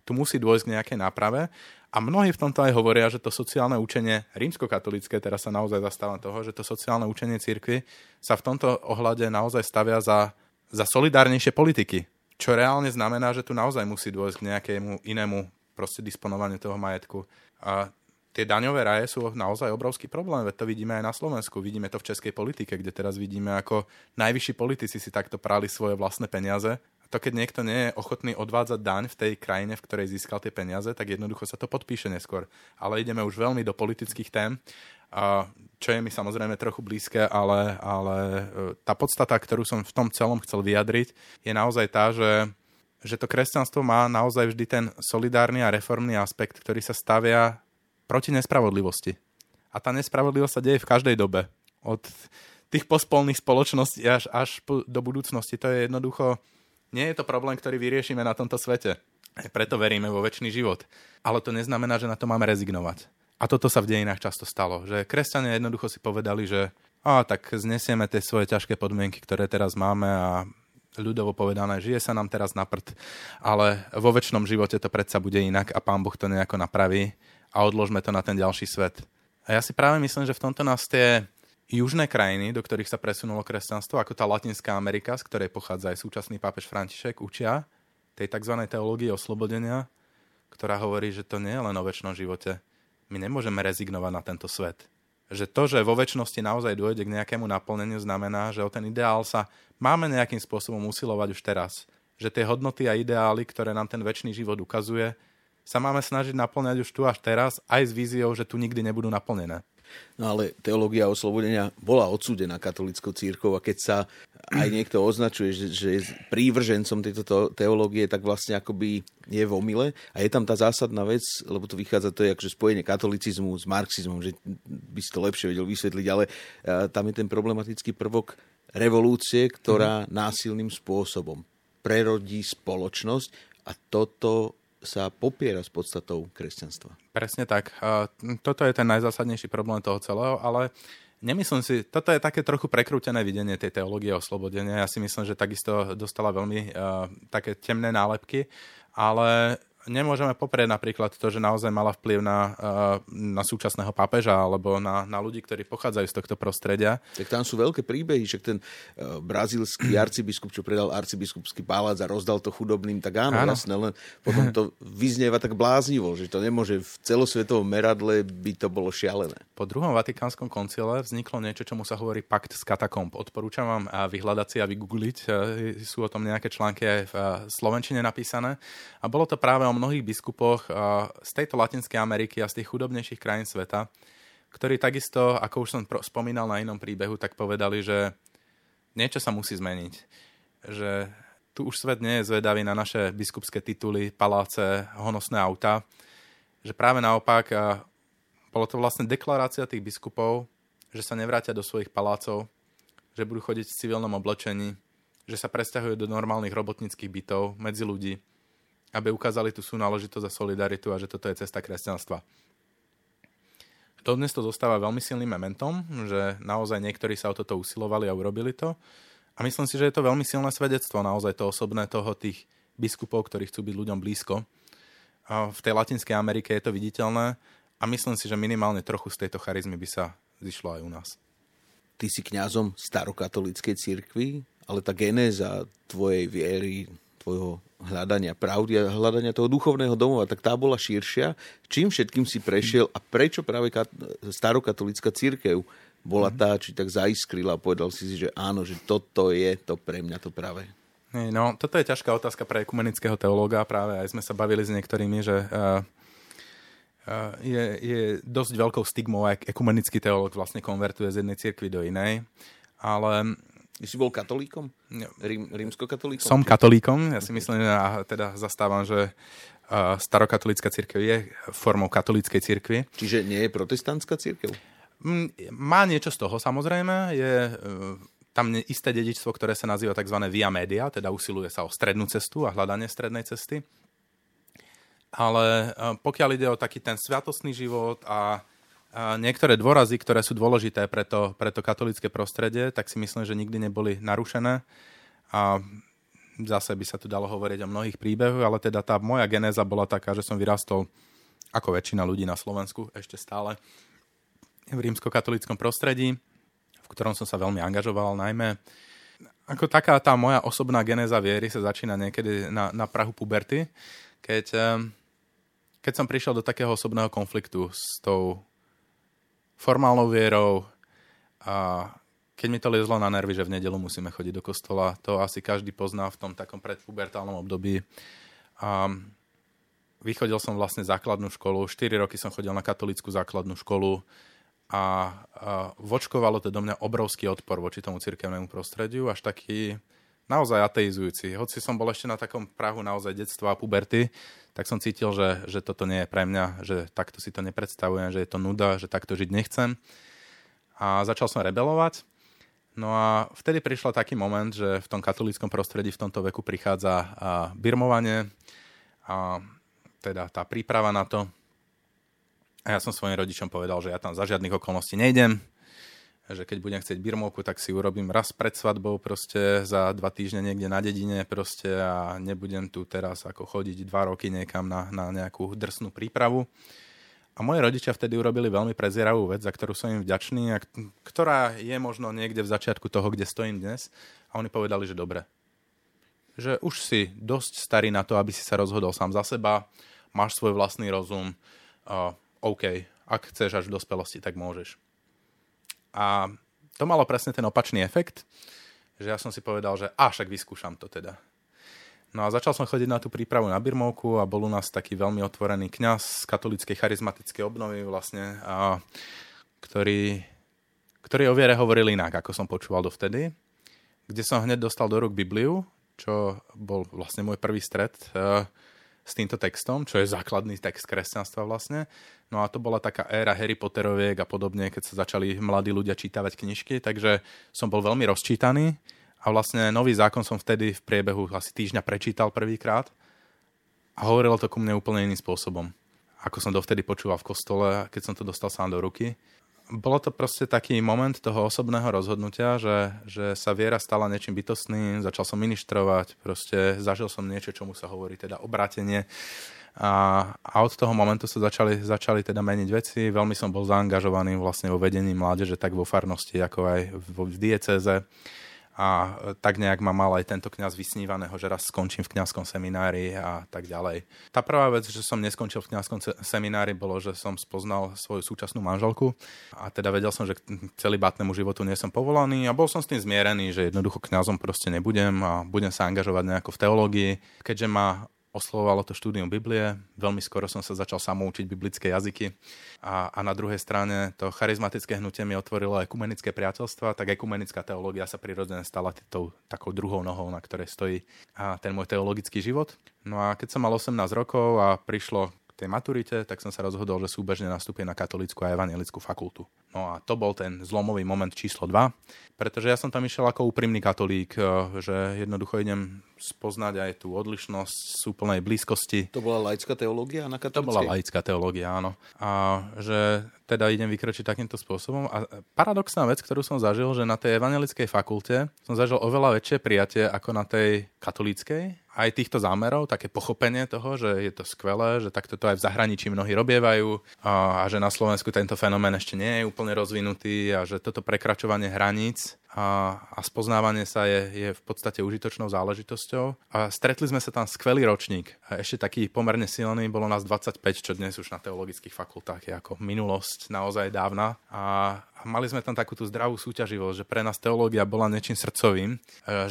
tu musí dôjsť k nejakej náprave. A mnohí v tomto aj hovoria, že to sociálne učenie rímskokatolické, teraz sa naozaj zastáva toho, že to sociálne učenie cirkvi sa v tomto ohľade naozaj stavia za, za solidárnejšie politiky. Čo reálne znamená, že tu naozaj musí dôjsť k nejakému inému proste disponovaniu toho majetku. A tie daňové raje sú naozaj obrovský problém, veď to vidíme aj na Slovensku, vidíme to v českej politike, kde teraz vidíme, ako najvyšší politici si takto prali svoje vlastné peniaze to keď niekto nie je ochotný odvádzať daň v tej krajine, v ktorej získal tie peniaze, tak jednoducho sa to podpíše neskôr. Ale ideme už veľmi do politických tém, čo je mi samozrejme trochu blízke, ale, ale e, tá podstata, ktorú som v tom celom chcel vyjadriť, je naozaj tá, že, že to kresťanstvo má naozaj vždy ten solidárny a reformný aspekt, ktorý sa stavia proti nespravodlivosti. A tá nespravodlivosť sa deje v každej dobe. Od tých pospolných spoločností až, až do budúcnosti. To je jednoducho nie je to problém, ktorý vyriešime na tomto svete. Preto veríme vo väčší život. Ale to neznamená, že na to máme rezignovať. A toto sa v dejinách často stalo, že kresťania jednoducho si povedali, že a tak znesieme tie svoje ťažké podmienky, ktoré teraz máme a ľudovo povedané, žije sa nám teraz na prd, ale vo väčšnom živote to predsa bude inak a pán Boh to nejako napraví a odložme to na ten ďalší svet. A ja si práve myslím, že v tomto nás tie južné krajiny, do ktorých sa presunulo kresťanstvo, ako tá Latinská Amerika, z ktorej pochádza aj súčasný pápež František, učia tej tzv. teológie oslobodenia, ktorá hovorí, že to nie je len o väčšnom živote. My nemôžeme rezignovať na tento svet. Že to, že vo väčšnosti naozaj dôjde k nejakému naplneniu, znamená, že o ten ideál sa máme nejakým spôsobom usilovať už teraz. Že tie hodnoty a ideály, ktoré nám ten väčší život ukazuje, sa máme snažiť naplňať už tu až teraz, aj s víziou, že tu nikdy nebudú naplnené. No ale teológia oslobodenia bola odsúdená katolickou církou a keď sa aj niekto označuje, že, že je prívržencom tejto teológie, tak vlastne akoby je v omyle. A je tam tá zásadná vec, lebo to vychádza, to je akože spojenie katolicizmu s marxizmom, že by si to lepšie vedel vysvetliť, ale tam je ten problematický prvok revolúcie, ktorá mm. násilným spôsobom prerodí spoločnosť a toto sa popiera s podstatou kresťanstva. Presne tak. Toto je ten najzásadnejší problém toho celého, ale nemyslím si, toto je také trochu prekrútené videnie tej teológie oslobodenia. Ja si myslím, že takisto dostala veľmi také temné nálepky, ale nemôžeme poprieť napríklad to, že naozaj mala vplyv na, eh, na súčasného pápeža alebo na, na ľudí, ktorí pochádzajú z tohto prostredia. Tak tam sú veľké príbehy, že ten uh, brazílsky arcibiskup, čo predal arcibiskupský palác a rozdal to chudobným, tak áno, áno. jasné, len potom to vyznieva tak bláznivo, že to nemôže v celosvetovom meradle by to bolo šialené. Po druhom Vatikánskom koncile vzniklo niečo, čomu sa hovorí pakt z katakomb. Odporúčam vám vyhľadať si a vygoogliť. Sú o tom nejaké články aj v Slovenčine napísané. A bolo to práve o mnohých biskupoch z tejto Latinskej Ameriky a z tých chudobnejších krajín sveta, ktorí takisto, ako už som spomínal na inom príbehu, tak povedali, že niečo sa musí zmeniť. Že tu už svet nie je zvedavý na naše biskupské tituly, paláce, honosné auta. Že práve naopak, bolo to vlastne deklarácia tých biskupov, že sa nevrátia do svojich palácov, že budú chodiť v civilnom oblečení, že sa presťahujú do normálnych robotníckých bytov medzi ľudí, aby ukázali tú súnáležitosť a solidaritu a že toto je cesta kresťanstva. Dodnes to zostáva veľmi silným momentom, že naozaj niektorí sa o toto usilovali a urobili to. A myslím si, že je to veľmi silné svedectvo, naozaj to osobné toho tých biskupov, ktorí chcú byť ľuďom blízko. A v tej Latinskej Amerike je to viditeľné a myslím si, že minimálne trochu z tejto charizmy by sa zišlo aj u nás. Ty si kňazom starokatolíckej cirkvi, ale tá genéza tvojej viery, tvojho hľadania pravdy a hľadania toho duchovného domova, tak tá bola širšia. Čím všetkým si prešiel a prečo práve kat- starokatolická církev bola tá, či tak zaiskrila a povedal si si, že áno, že toto je to pre mňa to práve. No, toto je ťažká otázka pre ekumenického teológa. Práve aj sme sa bavili s niektorými, že uh, je, je dosť veľkou stigmou, ak ekumenický teológ vlastne konvertuje z jednej cirkvi do inej. Ale si bol katolíkom? Rím, rímskokatolíkom? Som katolíkom. Ja si myslím, a teda zastávam, že starokatolická církev je formou katolíckej církvy. Čiže nie je protestantská církev? Mm, má niečo z toho samozrejme. Je e, tam isté dedičstvo, ktoré sa nazýva tzv. via media, teda usiluje sa o strednú cestu a hľadanie strednej cesty. Ale e, pokiaľ ide o taký ten sviatostný život a niektoré dôrazy, ktoré sú dôležité pre to, pre to katolické prostredie, tak si myslím, že nikdy neboli narušené. A zase by sa tu dalo hovoriť o mnohých príbehoch, ale teda tá moja genéza bola taká, že som vyrastol ako väčšina ľudí na Slovensku ešte stále v rímskokatolickom prostredí, v ktorom som sa veľmi angažoval, najmä ako taká tá moja osobná genéza viery sa začína niekedy na, na Prahu puberty, keď, eh, keď som prišiel do takého osobného konfliktu s tou formálnou vierou. A keď mi to liezlo na nervy, že v nedelu musíme chodiť do kostola, to asi každý pozná v tom takom predpubertálnom období. A vychodil som vlastne základnú školu, 4 roky som chodil na katolickú základnú školu. A, a vočkovalo to do mňa obrovský odpor voči tomu cirkevnému prostrediu, až taký naozaj ateizujúci. Hoci som bol ešte na takom prahu naozaj detstva a puberty, tak som cítil, že, že toto nie je pre mňa, že takto si to nepredstavujem, že je to nuda, že takto žiť nechcem. A začal som rebelovať. No a vtedy prišiel taký moment, že v tom katolíckom prostredí v tomto veku prichádza birmovanie a teda tá príprava na to. A ja som svojim rodičom povedal, že ja tam za žiadnych okolností nejdem, že keď budem chcieť birmovku, tak si urobím raz pred svadbou proste za dva týždne niekde na dedine proste a nebudem tu teraz ako chodiť dva roky niekam na, na nejakú drsnú prípravu. A moje rodičia vtedy urobili veľmi prezieravú vec, za ktorú som im vďačný a ktorá je možno niekde v začiatku toho, kde stojím dnes. A oni povedali, že dobre. Že už si dosť starý na to, aby si sa rozhodol sám za seba, máš svoj vlastný rozum, uh, OK, ak chceš až v dospelosti, tak môžeš. A to malo presne ten opačný efekt, že ja som si povedal, že a však vyskúšam to teda. No a začal som chodiť na tú prípravu na Birmovku a bol u nás taký veľmi otvorený kňaz z katolíckej charizmatickej obnovy vlastne, a, ktorí, ktorí o viere hovorili inak, ako som počúval dovtedy, kde som hneď dostal do rúk Bibliu, čo bol vlastne môj prvý stret uh, s týmto textom, čo je základný text kresťanstva vlastne. No a to bola taká éra Harry Potteroviek a podobne, keď sa začali mladí ľudia čítavať knižky, takže som bol veľmi rozčítaný. A vlastne nový zákon som vtedy v priebehu asi týždňa prečítal prvýkrát. A hovorilo to ku mne úplne iným spôsobom, ako som dovtedy počúval v kostole, keď som to dostal sám do ruky bolo to proste taký moment toho osobného rozhodnutia, že, že sa viera stala niečím bytostným, začal som ministrovať, proste zažil som niečo, čomu sa hovorí teda obrátenie. A, a od toho momentu sa začali, začali teda meniť veci. Veľmi som bol zaangažovaný vlastne vo vedení mládeže, tak vo farnosti, ako aj v, v dieceze a tak nejak ma mal aj tento kňaz vysnívaného, že raz skončím v kňazskom seminári a tak ďalej. Tá prvá vec, že som neskončil v kňazskom seminári, bolo, že som spoznal svoju súčasnú manželku a teda vedel som, že k celibátnemu životu nie som povolaný a bol som s tým zmierený, že jednoducho kňazom proste nebudem a budem sa angažovať nejako v teológii. Keďže ma oslovovalo to štúdium Biblie. Veľmi skoro som sa začal samoučiť biblické jazyky. A, a na druhej strane to charizmatické hnutie mi otvorilo ekumenické priateľstva, tak ekumenická teológia sa prirodzene stala tou takou druhou nohou, na ktorej stojí a ten môj teologický život. No a keď som mal 18 rokov a prišlo tej maturite, tak som sa rozhodol, že súbežne nastúpim na katolickú a evangelickú fakultu. No a to bol ten zlomový moment číslo 2, pretože ja som tam išiel ako úprimný katolík, eh, že jednoducho idem spoznať aj tú odlišnosť z úplnej blízkosti. To bola laická teológia na katolíckej? To bola laická teológia, áno. A že teda idem vykročiť takýmto spôsobom. A paradoxná vec, ktorú som zažil, že na tej evangelickej fakulte som zažil oveľa väčšie prijatie ako na tej katolíckej aj týchto zámerov, také pochopenie toho, že je to skvelé, že takto to aj v zahraničí mnohí robievajú a, a že na Slovensku tento fenomén ešte nie je úplne rozvinutý a že toto prekračovanie hraníc a, a spoznávanie sa je, je v podstate užitočnou záležitosťou. A stretli sme sa tam skvelý ročník. A ešte taký pomerne silný, bolo nás 25, čo dnes už na teologických fakultách je ako minulosť naozaj dávna. A, a mali sme tam takú tú zdravú súťaživosť, že pre nás teológia bola niečím srdcovým, e,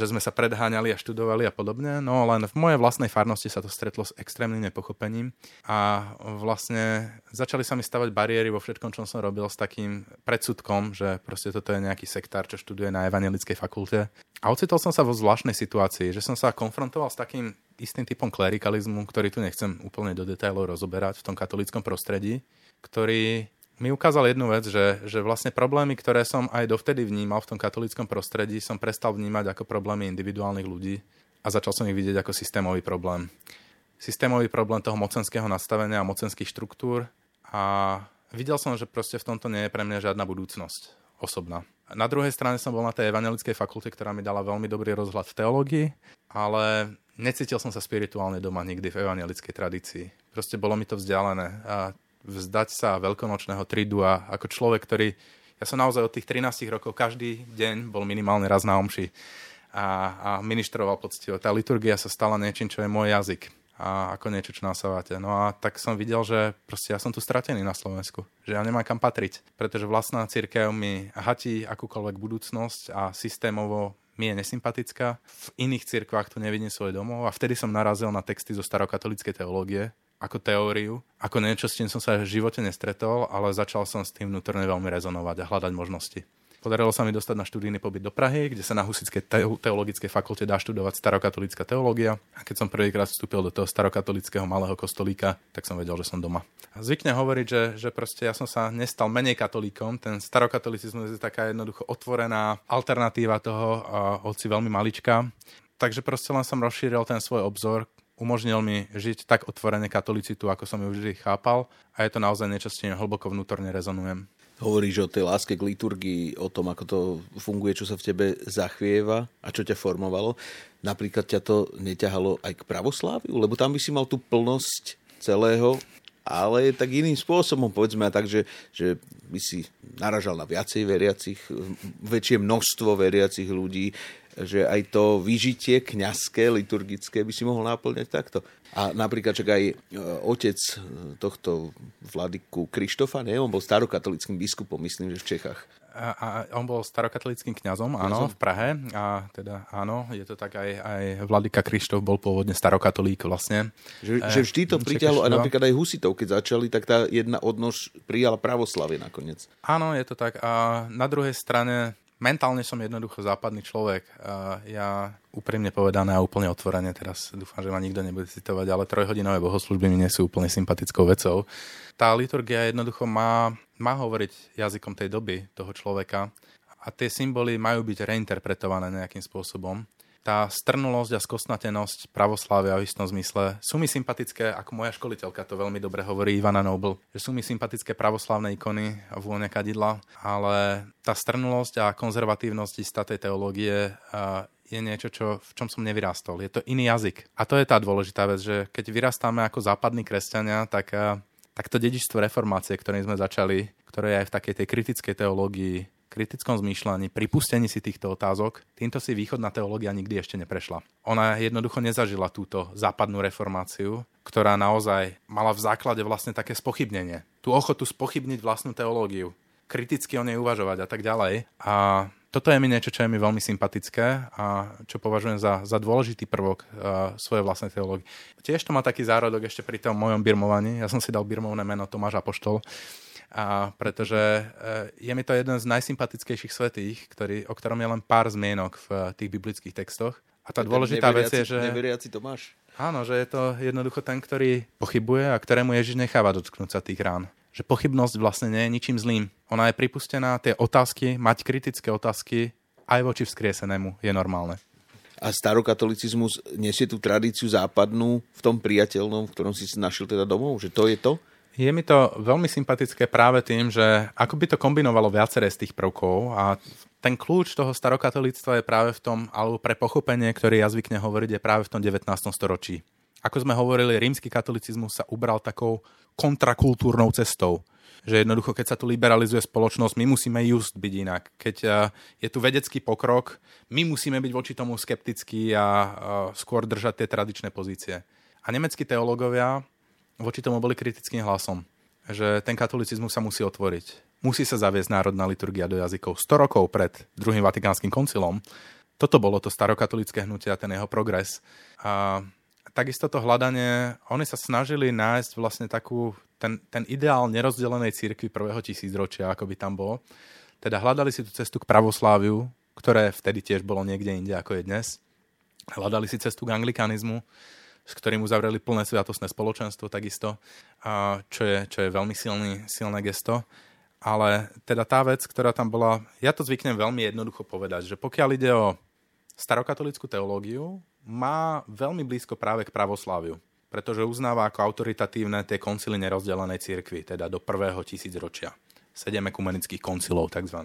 že sme sa predháňali a študovali a podobne. No len v mojej vlastnej farnosti sa to stretlo s extrémnym nepochopením a vlastne začali sa mi stavať bariéry vo všetkom, čo som robil s takým predsudkom, že proste toto je nejaký sektár, čo študuje na evangelickej fakulte. A ocitol som sa vo zvláštnej situácii, že som sa konfrontoval s takým istým typom klerikalizmu, ktorý tu nechcem úplne do detailov rozoberať v tom katolickom prostredí, ktorý mi ukázal jednu vec, že, že vlastne problémy, ktoré som aj dovtedy vnímal v tom katolickom prostredí, som prestal vnímať ako problémy individuálnych ľudí a začal som ich vidieť ako systémový problém. Systémový problém toho mocenského nastavenia a mocenských štruktúr a videl som, že proste v tomto nie je pre mňa žiadna budúcnosť osobná. Na druhej strane som bol na tej evangelickej fakulte, ktorá mi dala veľmi dobrý rozhľad v teológii, ale necítil som sa spirituálne doma nikdy v evangelickej tradícii. Proste bolo mi to vzdialené. A vzdať sa veľkonočného tridu a ako človek, ktorý... Ja som naozaj od tých 13 rokov každý deň bol minimálne raz na omši a, a ministroval poctivo. Tá liturgia sa stala niečím, čo je môj jazyk a ako niečo, čo nasávate. No a tak som videl, že proste ja som tu stratený na Slovensku, že ja nemám kam patriť, pretože vlastná církev mi hatí akúkoľvek budúcnosť a systémovo mi je nesympatická. V iných cirkvách tu nevidím svoj domov a vtedy som narazil na texty zo starokatolíckej teológie, ako teóriu, ako niečo, s čím som sa v živote nestretol, ale začal som s tým vnútorne veľmi rezonovať a hľadať možnosti. Podarilo sa mi dostať na študijný pobyt do Prahy, kde sa na Husickej teologickej fakulte dá študovať starokatolická teológia. A keď som prvýkrát vstúpil do toho starokatolického malého kostolíka, tak som vedel, že som doma. A zvykne hovoriť, že, že proste ja som sa nestal menej katolíkom. Ten starokatolicizmus je taká jednoducho otvorená alternatíva toho, hoci veľmi maličká. Takže proste len som rozšíril ten svoj obzor, umožnil mi žiť tak otvorene katolicitu, ako som ju vždy chápal a je to naozaj niečo, s čím hlboko vnútorne rezonujem. Hovoríš o tej láske k liturgii, o tom, ako to funguje, čo sa v tebe zachvieva a čo ťa formovalo. Napríklad ťa to neťahalo aj k pravosláviu, lebo tam by si mal tú plnosť celého, ale tak iným spôsobom, povedzme tak, že, že by si naražal na viacej veriacich, väčšie množstvo veriacich ľudí, že aj to vyžitie kňazské, liturgické by si mohol náplňať takto. A napríklad čak aj e, otec tohto vladyku Krištofa, nie? on bol starokatolickým biskupom, myslím, že v Čechách. A, a on bol starokatolickým kňazom, áno, v Prahe. A teda áno, je to tak aj, aj Vladika Krištof bol pôvodne starokatolík vlastne. Že, e, že vždy to pritiahlo a napríklad aj husitov, keď začali, tak tá jedna odnož prijala pravoslavie nakoniec. Áno, je to tak. A na druhej strane mentálne som jednoducho západný človek. A ja úprimne povedané a úplne otvorene, teraz dúfam, že ma nikto nebude citovať, ale trojhodinové bohoslužby mi nie sú úplne sympatickou vecou. Tá liturgia jednoducho má má hovoriť jazykom tej doby toho človeka a tie symboly majú byť reinterpretované nejakým spôsobom. Tá strnulosť a skosnatenosť pravoslávia v istom zmysle sú mi sympatické, ako moja školiteľka to veľmi dobre hovorí, Ivana Noble, že sú mi sympatické pravoslávne ikony a vône kadidla, ale tá strnulosť a konzervatívnosť istá tej teológie je niečo, čo, v čom som nevyrástol. Je to iný jazyk. A to je tá dôležitá vec, že keď vyrastáme ako západní kresťania, tak tak to dedičstvo reformácie, ktorým sme začali, ktoré je aj v takej tej kritickej teológii, kritickom zmýšľaní, pripustení si týchto otázok, týmto si východná teológia nikdy ešte neprešla. Ona jednoducho nezažila túto západnú reformáciu, ktorá naozaj mala v základe vlastne také spochybnenie. Tú ochotu spochybniť vlastnú teológiu, kriticky o nej uvažovať a tak ďalej. A toto je mi niečo, čo je mi veľmi sympatické a čo považujem za, za dôležitý prvok uh, svojej vlastnej teológie. Tiež to má taký zárodok ešte pri tom mojom birmovaní. Ja som si dal birmovné meno Tomáš Apoštol, a pretože uh, je mi to jeden z najsympatickejších svetých, ktorý, o ktorom je len pár zmienok v uh, tých biblických textoch. A tá dôležitá vec je, že... Neveriaci Tomáš. Áno, že je to jednoducho ten, ktorý pochybuje a ktorému Ježiš necháva dotknúť sa tých rán že pochybnosť vlastne nie je ničím zlým. Ona je pripustená, tie otázky, mať kritické otázky aj voči vzkriesenému je normálne. A starokatolicizmus nesie tú tradíciu západnú v tom priateľnom, v ktorom si našiel teda domov? Že to je to? Je mi to veľmi sympatické práve tým, že ako by to kombinovalo viaceré z tých prvkov a ten kľúč toho starokatolictva je práve v tom, alebo pre pochopenie, ktorý ja zvykne hovoriť, je práve v tom 19. storočí. Ako sme hovorili, rímsky katolicizmus sa ubral takou kontrakultúrnou cestou. Že jednoducho, keď sa tu liberalizuje spoločnosť, my musíme just byť inak. Keď eh, je tu vedecký pokrok, my musíme byť voči tomu skeptickí a eh, skôr držať tie tradičné pozície. A nemeckí teológovia voči tomu boli kritickým hlasom, že ten katolicizmus sa musí otvoriť. Musí sa zaviesť národná liturgia do jazykov. 100 rokov pred druhým vatikánskym koncilom toto bolo to starokatolické hnutie a ten jeho progres. A takisto to hľadanie, oni sa snažili nájsť vlastne takú, ten, ten ideál nerozdelenej církvy prvého tisícročia, ako by tam bol. Teda hľadali si tú cestu k pravosláviu, ktoré vtedy tiež bolo niekde inde, ako je dnes. Hľadali si cestu k anglikanizmu, s ktorým uzavreli plné sviatostné spoločenstvo takisto, a čo, je, čo je veľmi silný, silné gesto. Ale teda tá vec, ktorá tam bola, ja to zvyknem veľmi jednoducho povedať, že pokiaľ ide o starokatolickú teológiu, má veľmi blízko práve k pravosláviu, pretože uznáva ako autoritatívne tie koncily nerozdelenej cirkvi, teda do prvého tisícročia. Sedem ekumenických koncilov tzv.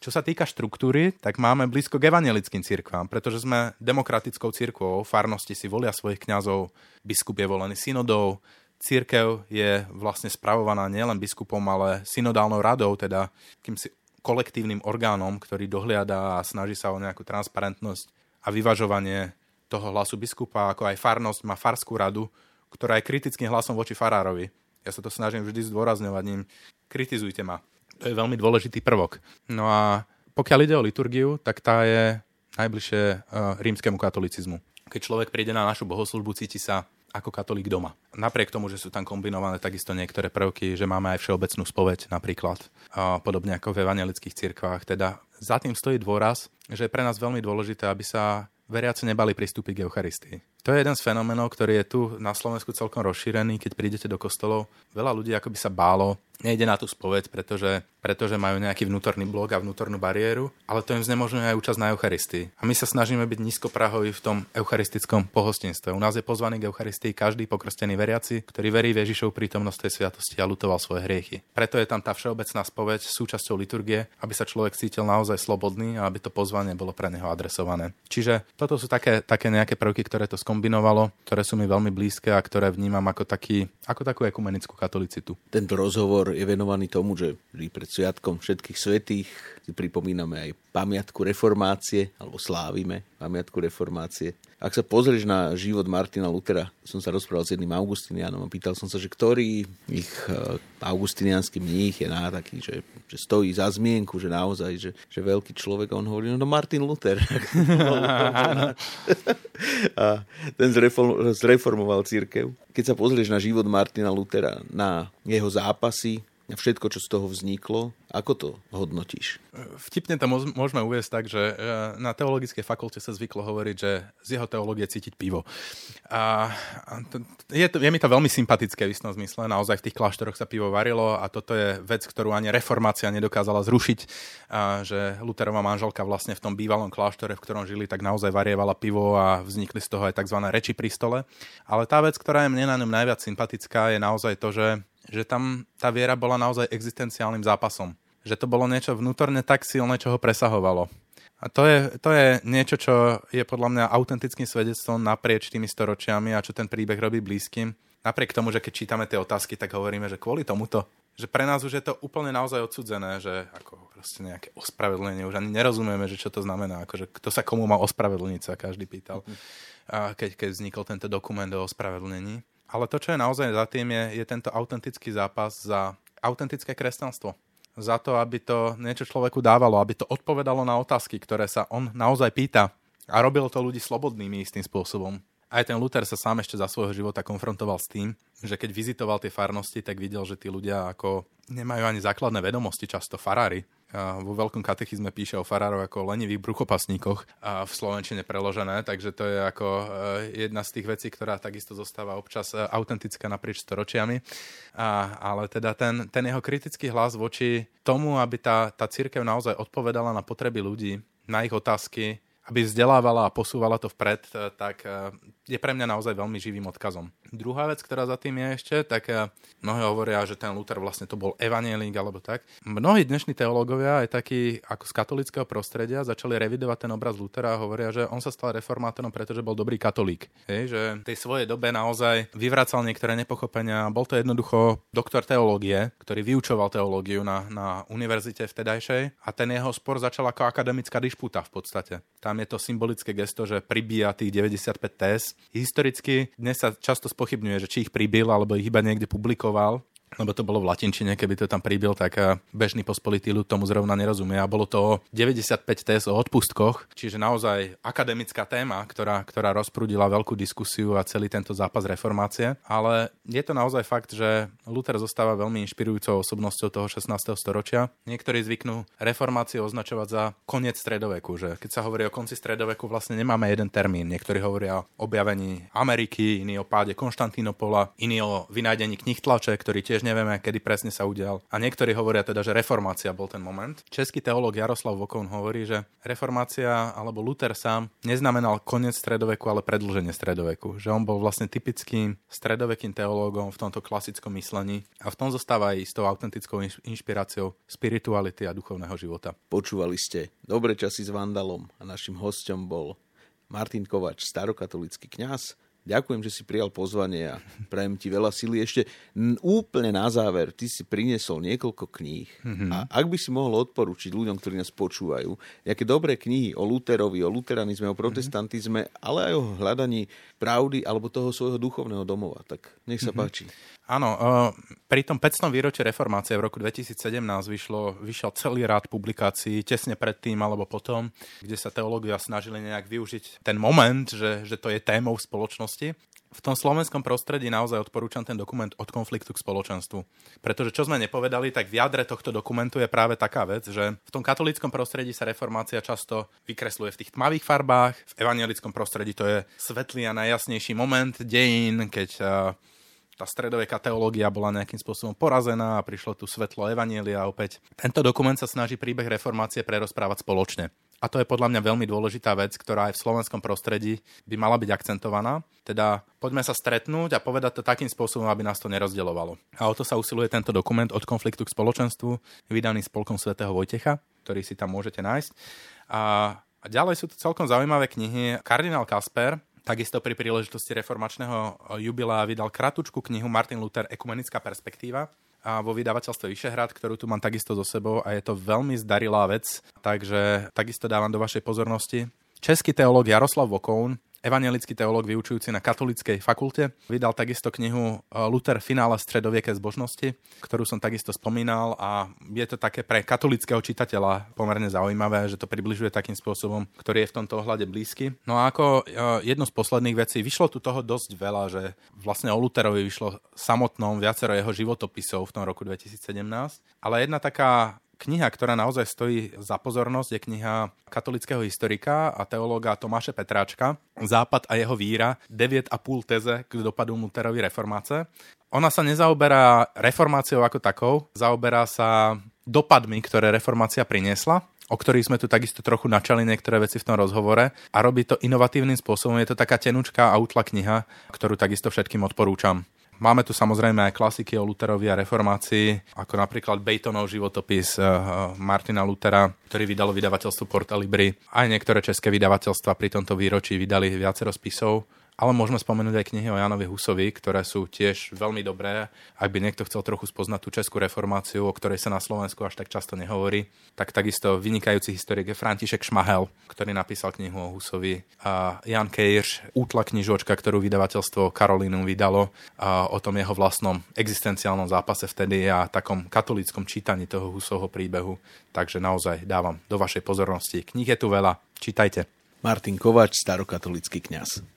Čo sa týka štruktúry, tak máme blízko k evangelickým cirkvám, pretože sme demokratickou cirkvou, farnosti si volia svojich kňazov, biskup je volený synodou, církev je vlastne spravovaná nielen biskupom, ale synodálnou radou, teda kýmsi kolektívnym orgánom, ktorý dohliada a snaží sa o nejakú transparentnosť a vyvažovanie toho hlasu biskupa, ako aj farnosť má farskú radu, ktorá je kritickým hlasom voči farárovi. Ja sa to snažím vždy zdôrazňovať ním. Kritizujte ma. To je veľmi dôležitý prvok. No a pokiaľ ide o liturgiu, tak tá je najbližšie uh, rímskému katolicizmu. Keď človek príde na našu bohoslužbu, cíti sa ako katolík doma. Napriek tomu, že sú tam kombinované takisto niektoré prvky, že máme aj všeobecnú spoveď napríklad, a podobne ako v evangelických cirkvách. Teda za tým stojí dôraz, že je pre nás veľmi dôležité, aby sa veriaci nebali pristúpiť k Eucharistii. To je jeden z fenomenov, ktorý je tu na Slovensku celkom rozšírený. Keď prídete do kostolov, veľa ľudí akoby sa bálo, nejde na tú spoveď, pretože pretože majú nejaký vnútorný blok a vnútornú bariéru, ale to im znemožňuje aj účasť na Eucharistii. A my sa snažíme byť nízkoprahoví v tom eucharistickom pohostinstve. U nás je pozvaný k Eucharistii každý pokrstený veriaci, ktorý verí v Ježišov prítomnosť tej sviatosti a lutoval svoje hriechy. Preto je tam tá všeobecná spoveď súčasťou liturgie, aby sa človek cítil naozaj slobodný a aby to pozvanie bolo pre neho adresované. Čiže toto sú také, také nejaké prvky, ktoré to skombinovalo, ktoré sú mi veľmi blízke a ktoré vnímam ako, taký, ako takú ekumenickú katolicitu. Tento rozhovor je venovaný tomu, že pred Sviatkom všetkých svetých si pripomíname aj pamiatku reformácie, alebo slávime pamiatku reformácie. Ak sa pozrieš na život Martina Lutera, som sa rozprával s jedným augustinianom a pýtal som sa, že ktorý ich e, augustinianský mních je na taký, že, že stojí za zmienku, že naozaj, že, že veľký človek. A on hovorí, no Martin Luther. a ten zreformoval církev. Keď sa pozrieš na život Martina Lutera, na jeho zápasy, všetko, čo z toho vzniklo. Ako to hodnotíš? Vtipne to môžeme uvieť tak, že e, na teologickej fakulte sa zvyklo hovoriť, že z jeho teológie cítiť pivo. A je, to, je mi to veľmi sympatické v istom zmysle. Naozaj v tých kláštoroch sa pivo varilo a toto je vec, ktorú ani reformácia nedokázala zrušiť. A že Luterová manželka vlastne v tom bývalom kláštore, v ktorom žili, tak naozaj varievala pivo a vznikli z toho aj tzv. reči pri stole. Ale tá vec, ktorá je mne na ňom najviac sympatická, je naozaj to, že že tam tá viera bola naozaj existenciálnym zápasom. Že to bolo niečo vnútorne tak silné, čo ho presahovalo. A to je, to je niečo, čo je podľa mňa autentickým svedectvom naprieč tými storočiami a čo ten príbeh robí blízkym. Napriek tomu, že keď čítame tie otázky, tak hovoríme, že kvôli tomuto, že pre nás už je to úplne naozaj odsudzené, že ako proste nejaké ospravedlnenie, už ani nerozumieme, že čo to znamená, akože kto sa komu má ospravedlniť, sa každý pýtal, a keď, keď vznikol tento dokument o ospravedlnení. Ale to, čo je naozaj za tým, je, je tento autentický zápas za autentické kresťanstvo. Za to, aby to niečo človeku dávalo, aby to odpovedalo na otázky, ktoré sa on naozaj pýta. A robil to ľudí slobodnými istým spôsobom. Aj ten Luther sa sám ešte za svojho života konfrontoval s tým, že keď vizitoval tie farnosti, tak videl, že tí ľudia ako nemajú ani základné vedomosti, často farári, vo veľkom katechizme píše o farárov ako lenivých bruchopasníkoch a v slovenčine preložené, takže to je ako e, jedna z tých vecí, ktorá takisto zostáva občas e, autentická naprieč storočiami. A, ale teda ten, ten jeho kritický hlas voči tomu, aby tá, tá církev naozaj odpovedala na potreby ľudí, na ich otázky, aby vzdelávala a posúvala to vpred, e, tak je pre mňa naozaj veľmi živým odkazom. Druhá vec, ktorá za tým je ešte, tak e, mnohé hovoria, že ten Luther vlastne to bol evanielik alebo tak. Mnohí dnešní teológovia, aj takí ako z katolického prostredia, začali revidovať ten obraz Luthera a hovoria, že on sa stal reformátorom, pretože bol dobrý katolík. Hej, že v tej svojej dobe naozaj vyvracal niektoré nepochopenia. Bol to jednoducho doktor teológie, ktorý vyučoval teológiu na, na univerzite vtedajšej a ten jeho spor začal ako akademická disputa v podstate. Tam je to symbolické gesto, že pribíja tých 95 TS. Historicky. Dnes sa často spochybňuje, že či ich pribil alebo ich iba niekde publikoval lebo to bolo v latinčine, keby to tam pribil, tak eh, bežný pospolitý ľud tomu zrovna nerozumie. A bolo to 95 test o odpustkoch, čiže naozaj akademická téma, ktorá, ktorá rozprúdila veľkú diskusiu a celý tento zápas reformácie. Ale je to naozaj fakt, že Luther zostáva veľmi inšpirujúcou osobnosťou toho 16. storočia. Niektorí zvyknú reformáciu označovať za koniec stredoveku, že keď sa hovorí o konci stredoveku, vlastne nemáme jeden termín. Niektorí hovoria o objavení Ameriky, iní o páde Konštantínopola, iní o vynájdení knih tlače, ktorý tiež tiež nevieme, kedy presne sa udial. A niektorí hovoria teda, že reformácia bol ten moment. Český teológ Jaroslav Vokon hovorí, že reformácia alebo Luther sám neznamenal koniec stredoveku, ale predlženie stredoveku. Že on bol vlastne typickým stredovekým teológom v tomto klasickom myslení a v tom zostáva aj s tou autentickou inšpiráciou spirituality a duchovného života. Počúvali ste Dobre časy s Vandalom a našim hostom bol Martin Kovač, starokatolický kňaz, Ďakujem, že si prijal pozvanie a prajem ti veľa sily. Ešte úplne na záver, ty si priniesol niekoľko kníh mm-hmm. a ak by si mohol odporučiť ľuďom, ktorí nás počúvajú, nejaké dobré knihy o Luterovi, o luteranizme, o mhm. protestantizme, mm-hmm. ale aj o hľadaní pravdy alebo toho svojho duchovného domova, tak nech sa mm-hmm. páči. Áno, pri tom 500. výročí reformácie v roku 2017 vyšlo, vyšiel celý rád publikácií tesne predtým alebo potom, kde sa teológia snažili nejak využiť ten moment, že, že to je témou v spoločnosti. V tom slovenskom prostredí naozaj odporúčam ten dokument od konfliktu k spoločenstvu. Pretože čo sme nepovedali, tak v jadre tohto dokumentu je práve taká vec, že v tom katolickom prostredí sa reformácia často vykresluje v tých tmavých farbách, v evangelickom prostredí to je svetlý a najjasnejší moment dejín, keď tá stredoveká teológia bola nejakým spôsobom porazená a prišlo tu svetlo Evanielia opäť. Tento dokument sa snaží príbeh reformácie prerozprávať spoločne. A to je podľa mňa veľmi dôležitá vec, ktorá aj v slovenskom prostredí by mala byť akcentovaná. Teda poďme sa stretnúť a povedať to takým spôsobom, aby nás to nerozdeľovalo. A o to sa usiluje tento dokument od konfliktu k spoločenstvu, vydaný spolkom svätého Vojtecha, ktorý si tam môžete nájsť. A, a ďalej sú to celkom zaujímavé knihy. Kardinál Kasper, Takisto pri príležitosti reformačného jubilea vydal kratučku knihu Martin Luther Ekumenická perspektíva. a vo vydavateľstve Vyšehrad, ktorú tu mám takisto so sebou a je to veľmi zdarilá vec, takže takisto dávam do vašej pozornosti. Český teológ Jaroslav Vokoun evangelický teológ vyučujúci na katolíckej fakulte. Vydal takisto knihu e, Luther finále stredovieke zbožnosti, ktorú som takisto spomínal a je to také pre katolického čitateľa pomerne zaujímavé, že to približuje takým spôsobom, ktorý je v tomto ohľade blízky. No a ako e, jednu z posledných vecí, vyšlo tu toho dosť veľa, že vlastne o Lutherovi vyšlo samotnom viacero jeho životopisov v tom roku 2017, ale jedna taká Kniha, ktorá naozaj stojí za pozornosť, je kniha katolického historika a teológa Tomáše Petráčka Západ a jeho víra 9,5 teze k dopadu Lutherovy reformáce. Ona sa nezaoberá reformáciou ako takou, zaoberá sa dopadmi, ktoré reformácia priniesla o ktorých sme tu takisto trochu načali niektoré veci v tom rozhovore a robí to inovatívnym spôsobom. Je to taká tenučká a útla kniha, ktorú takisto všetkým odporúčam. Máme tu samozrejme aj klasiky o Luterovi a reformácii, ako napríklad Bejtonov životopis eh, Martina Lutera, ktorý vydalo vydavateľstvo Porta Libri. Aj niektoré české vydavateľstva pri tomto výročí vydali viacero spisov ale môžeme spomenúť aj knihy o Janovi Husovi, ktoré sú tiež veľmi dobré. Ak by niekto chcel trochu spoznať tú českú reformáciu, o ktorej sa na Slovensku až tak často nehovorí, tak takisto vynikajúci historik je František Šmahel, ktorý napísal knihu o Husovi. A Jan Kejrš, útla knižočka, ktorú vydavateľstvo Karolínu vydalo a o tom jeho vlastnom existenciálnom zápase vtedy a takom katolíckom čítaní toho Husovho príbehu. Takže naozaj dávam do vašej pozornosti. Kníh je tu veľa, čítajte. Martin Kovač, starokatolický kňaz.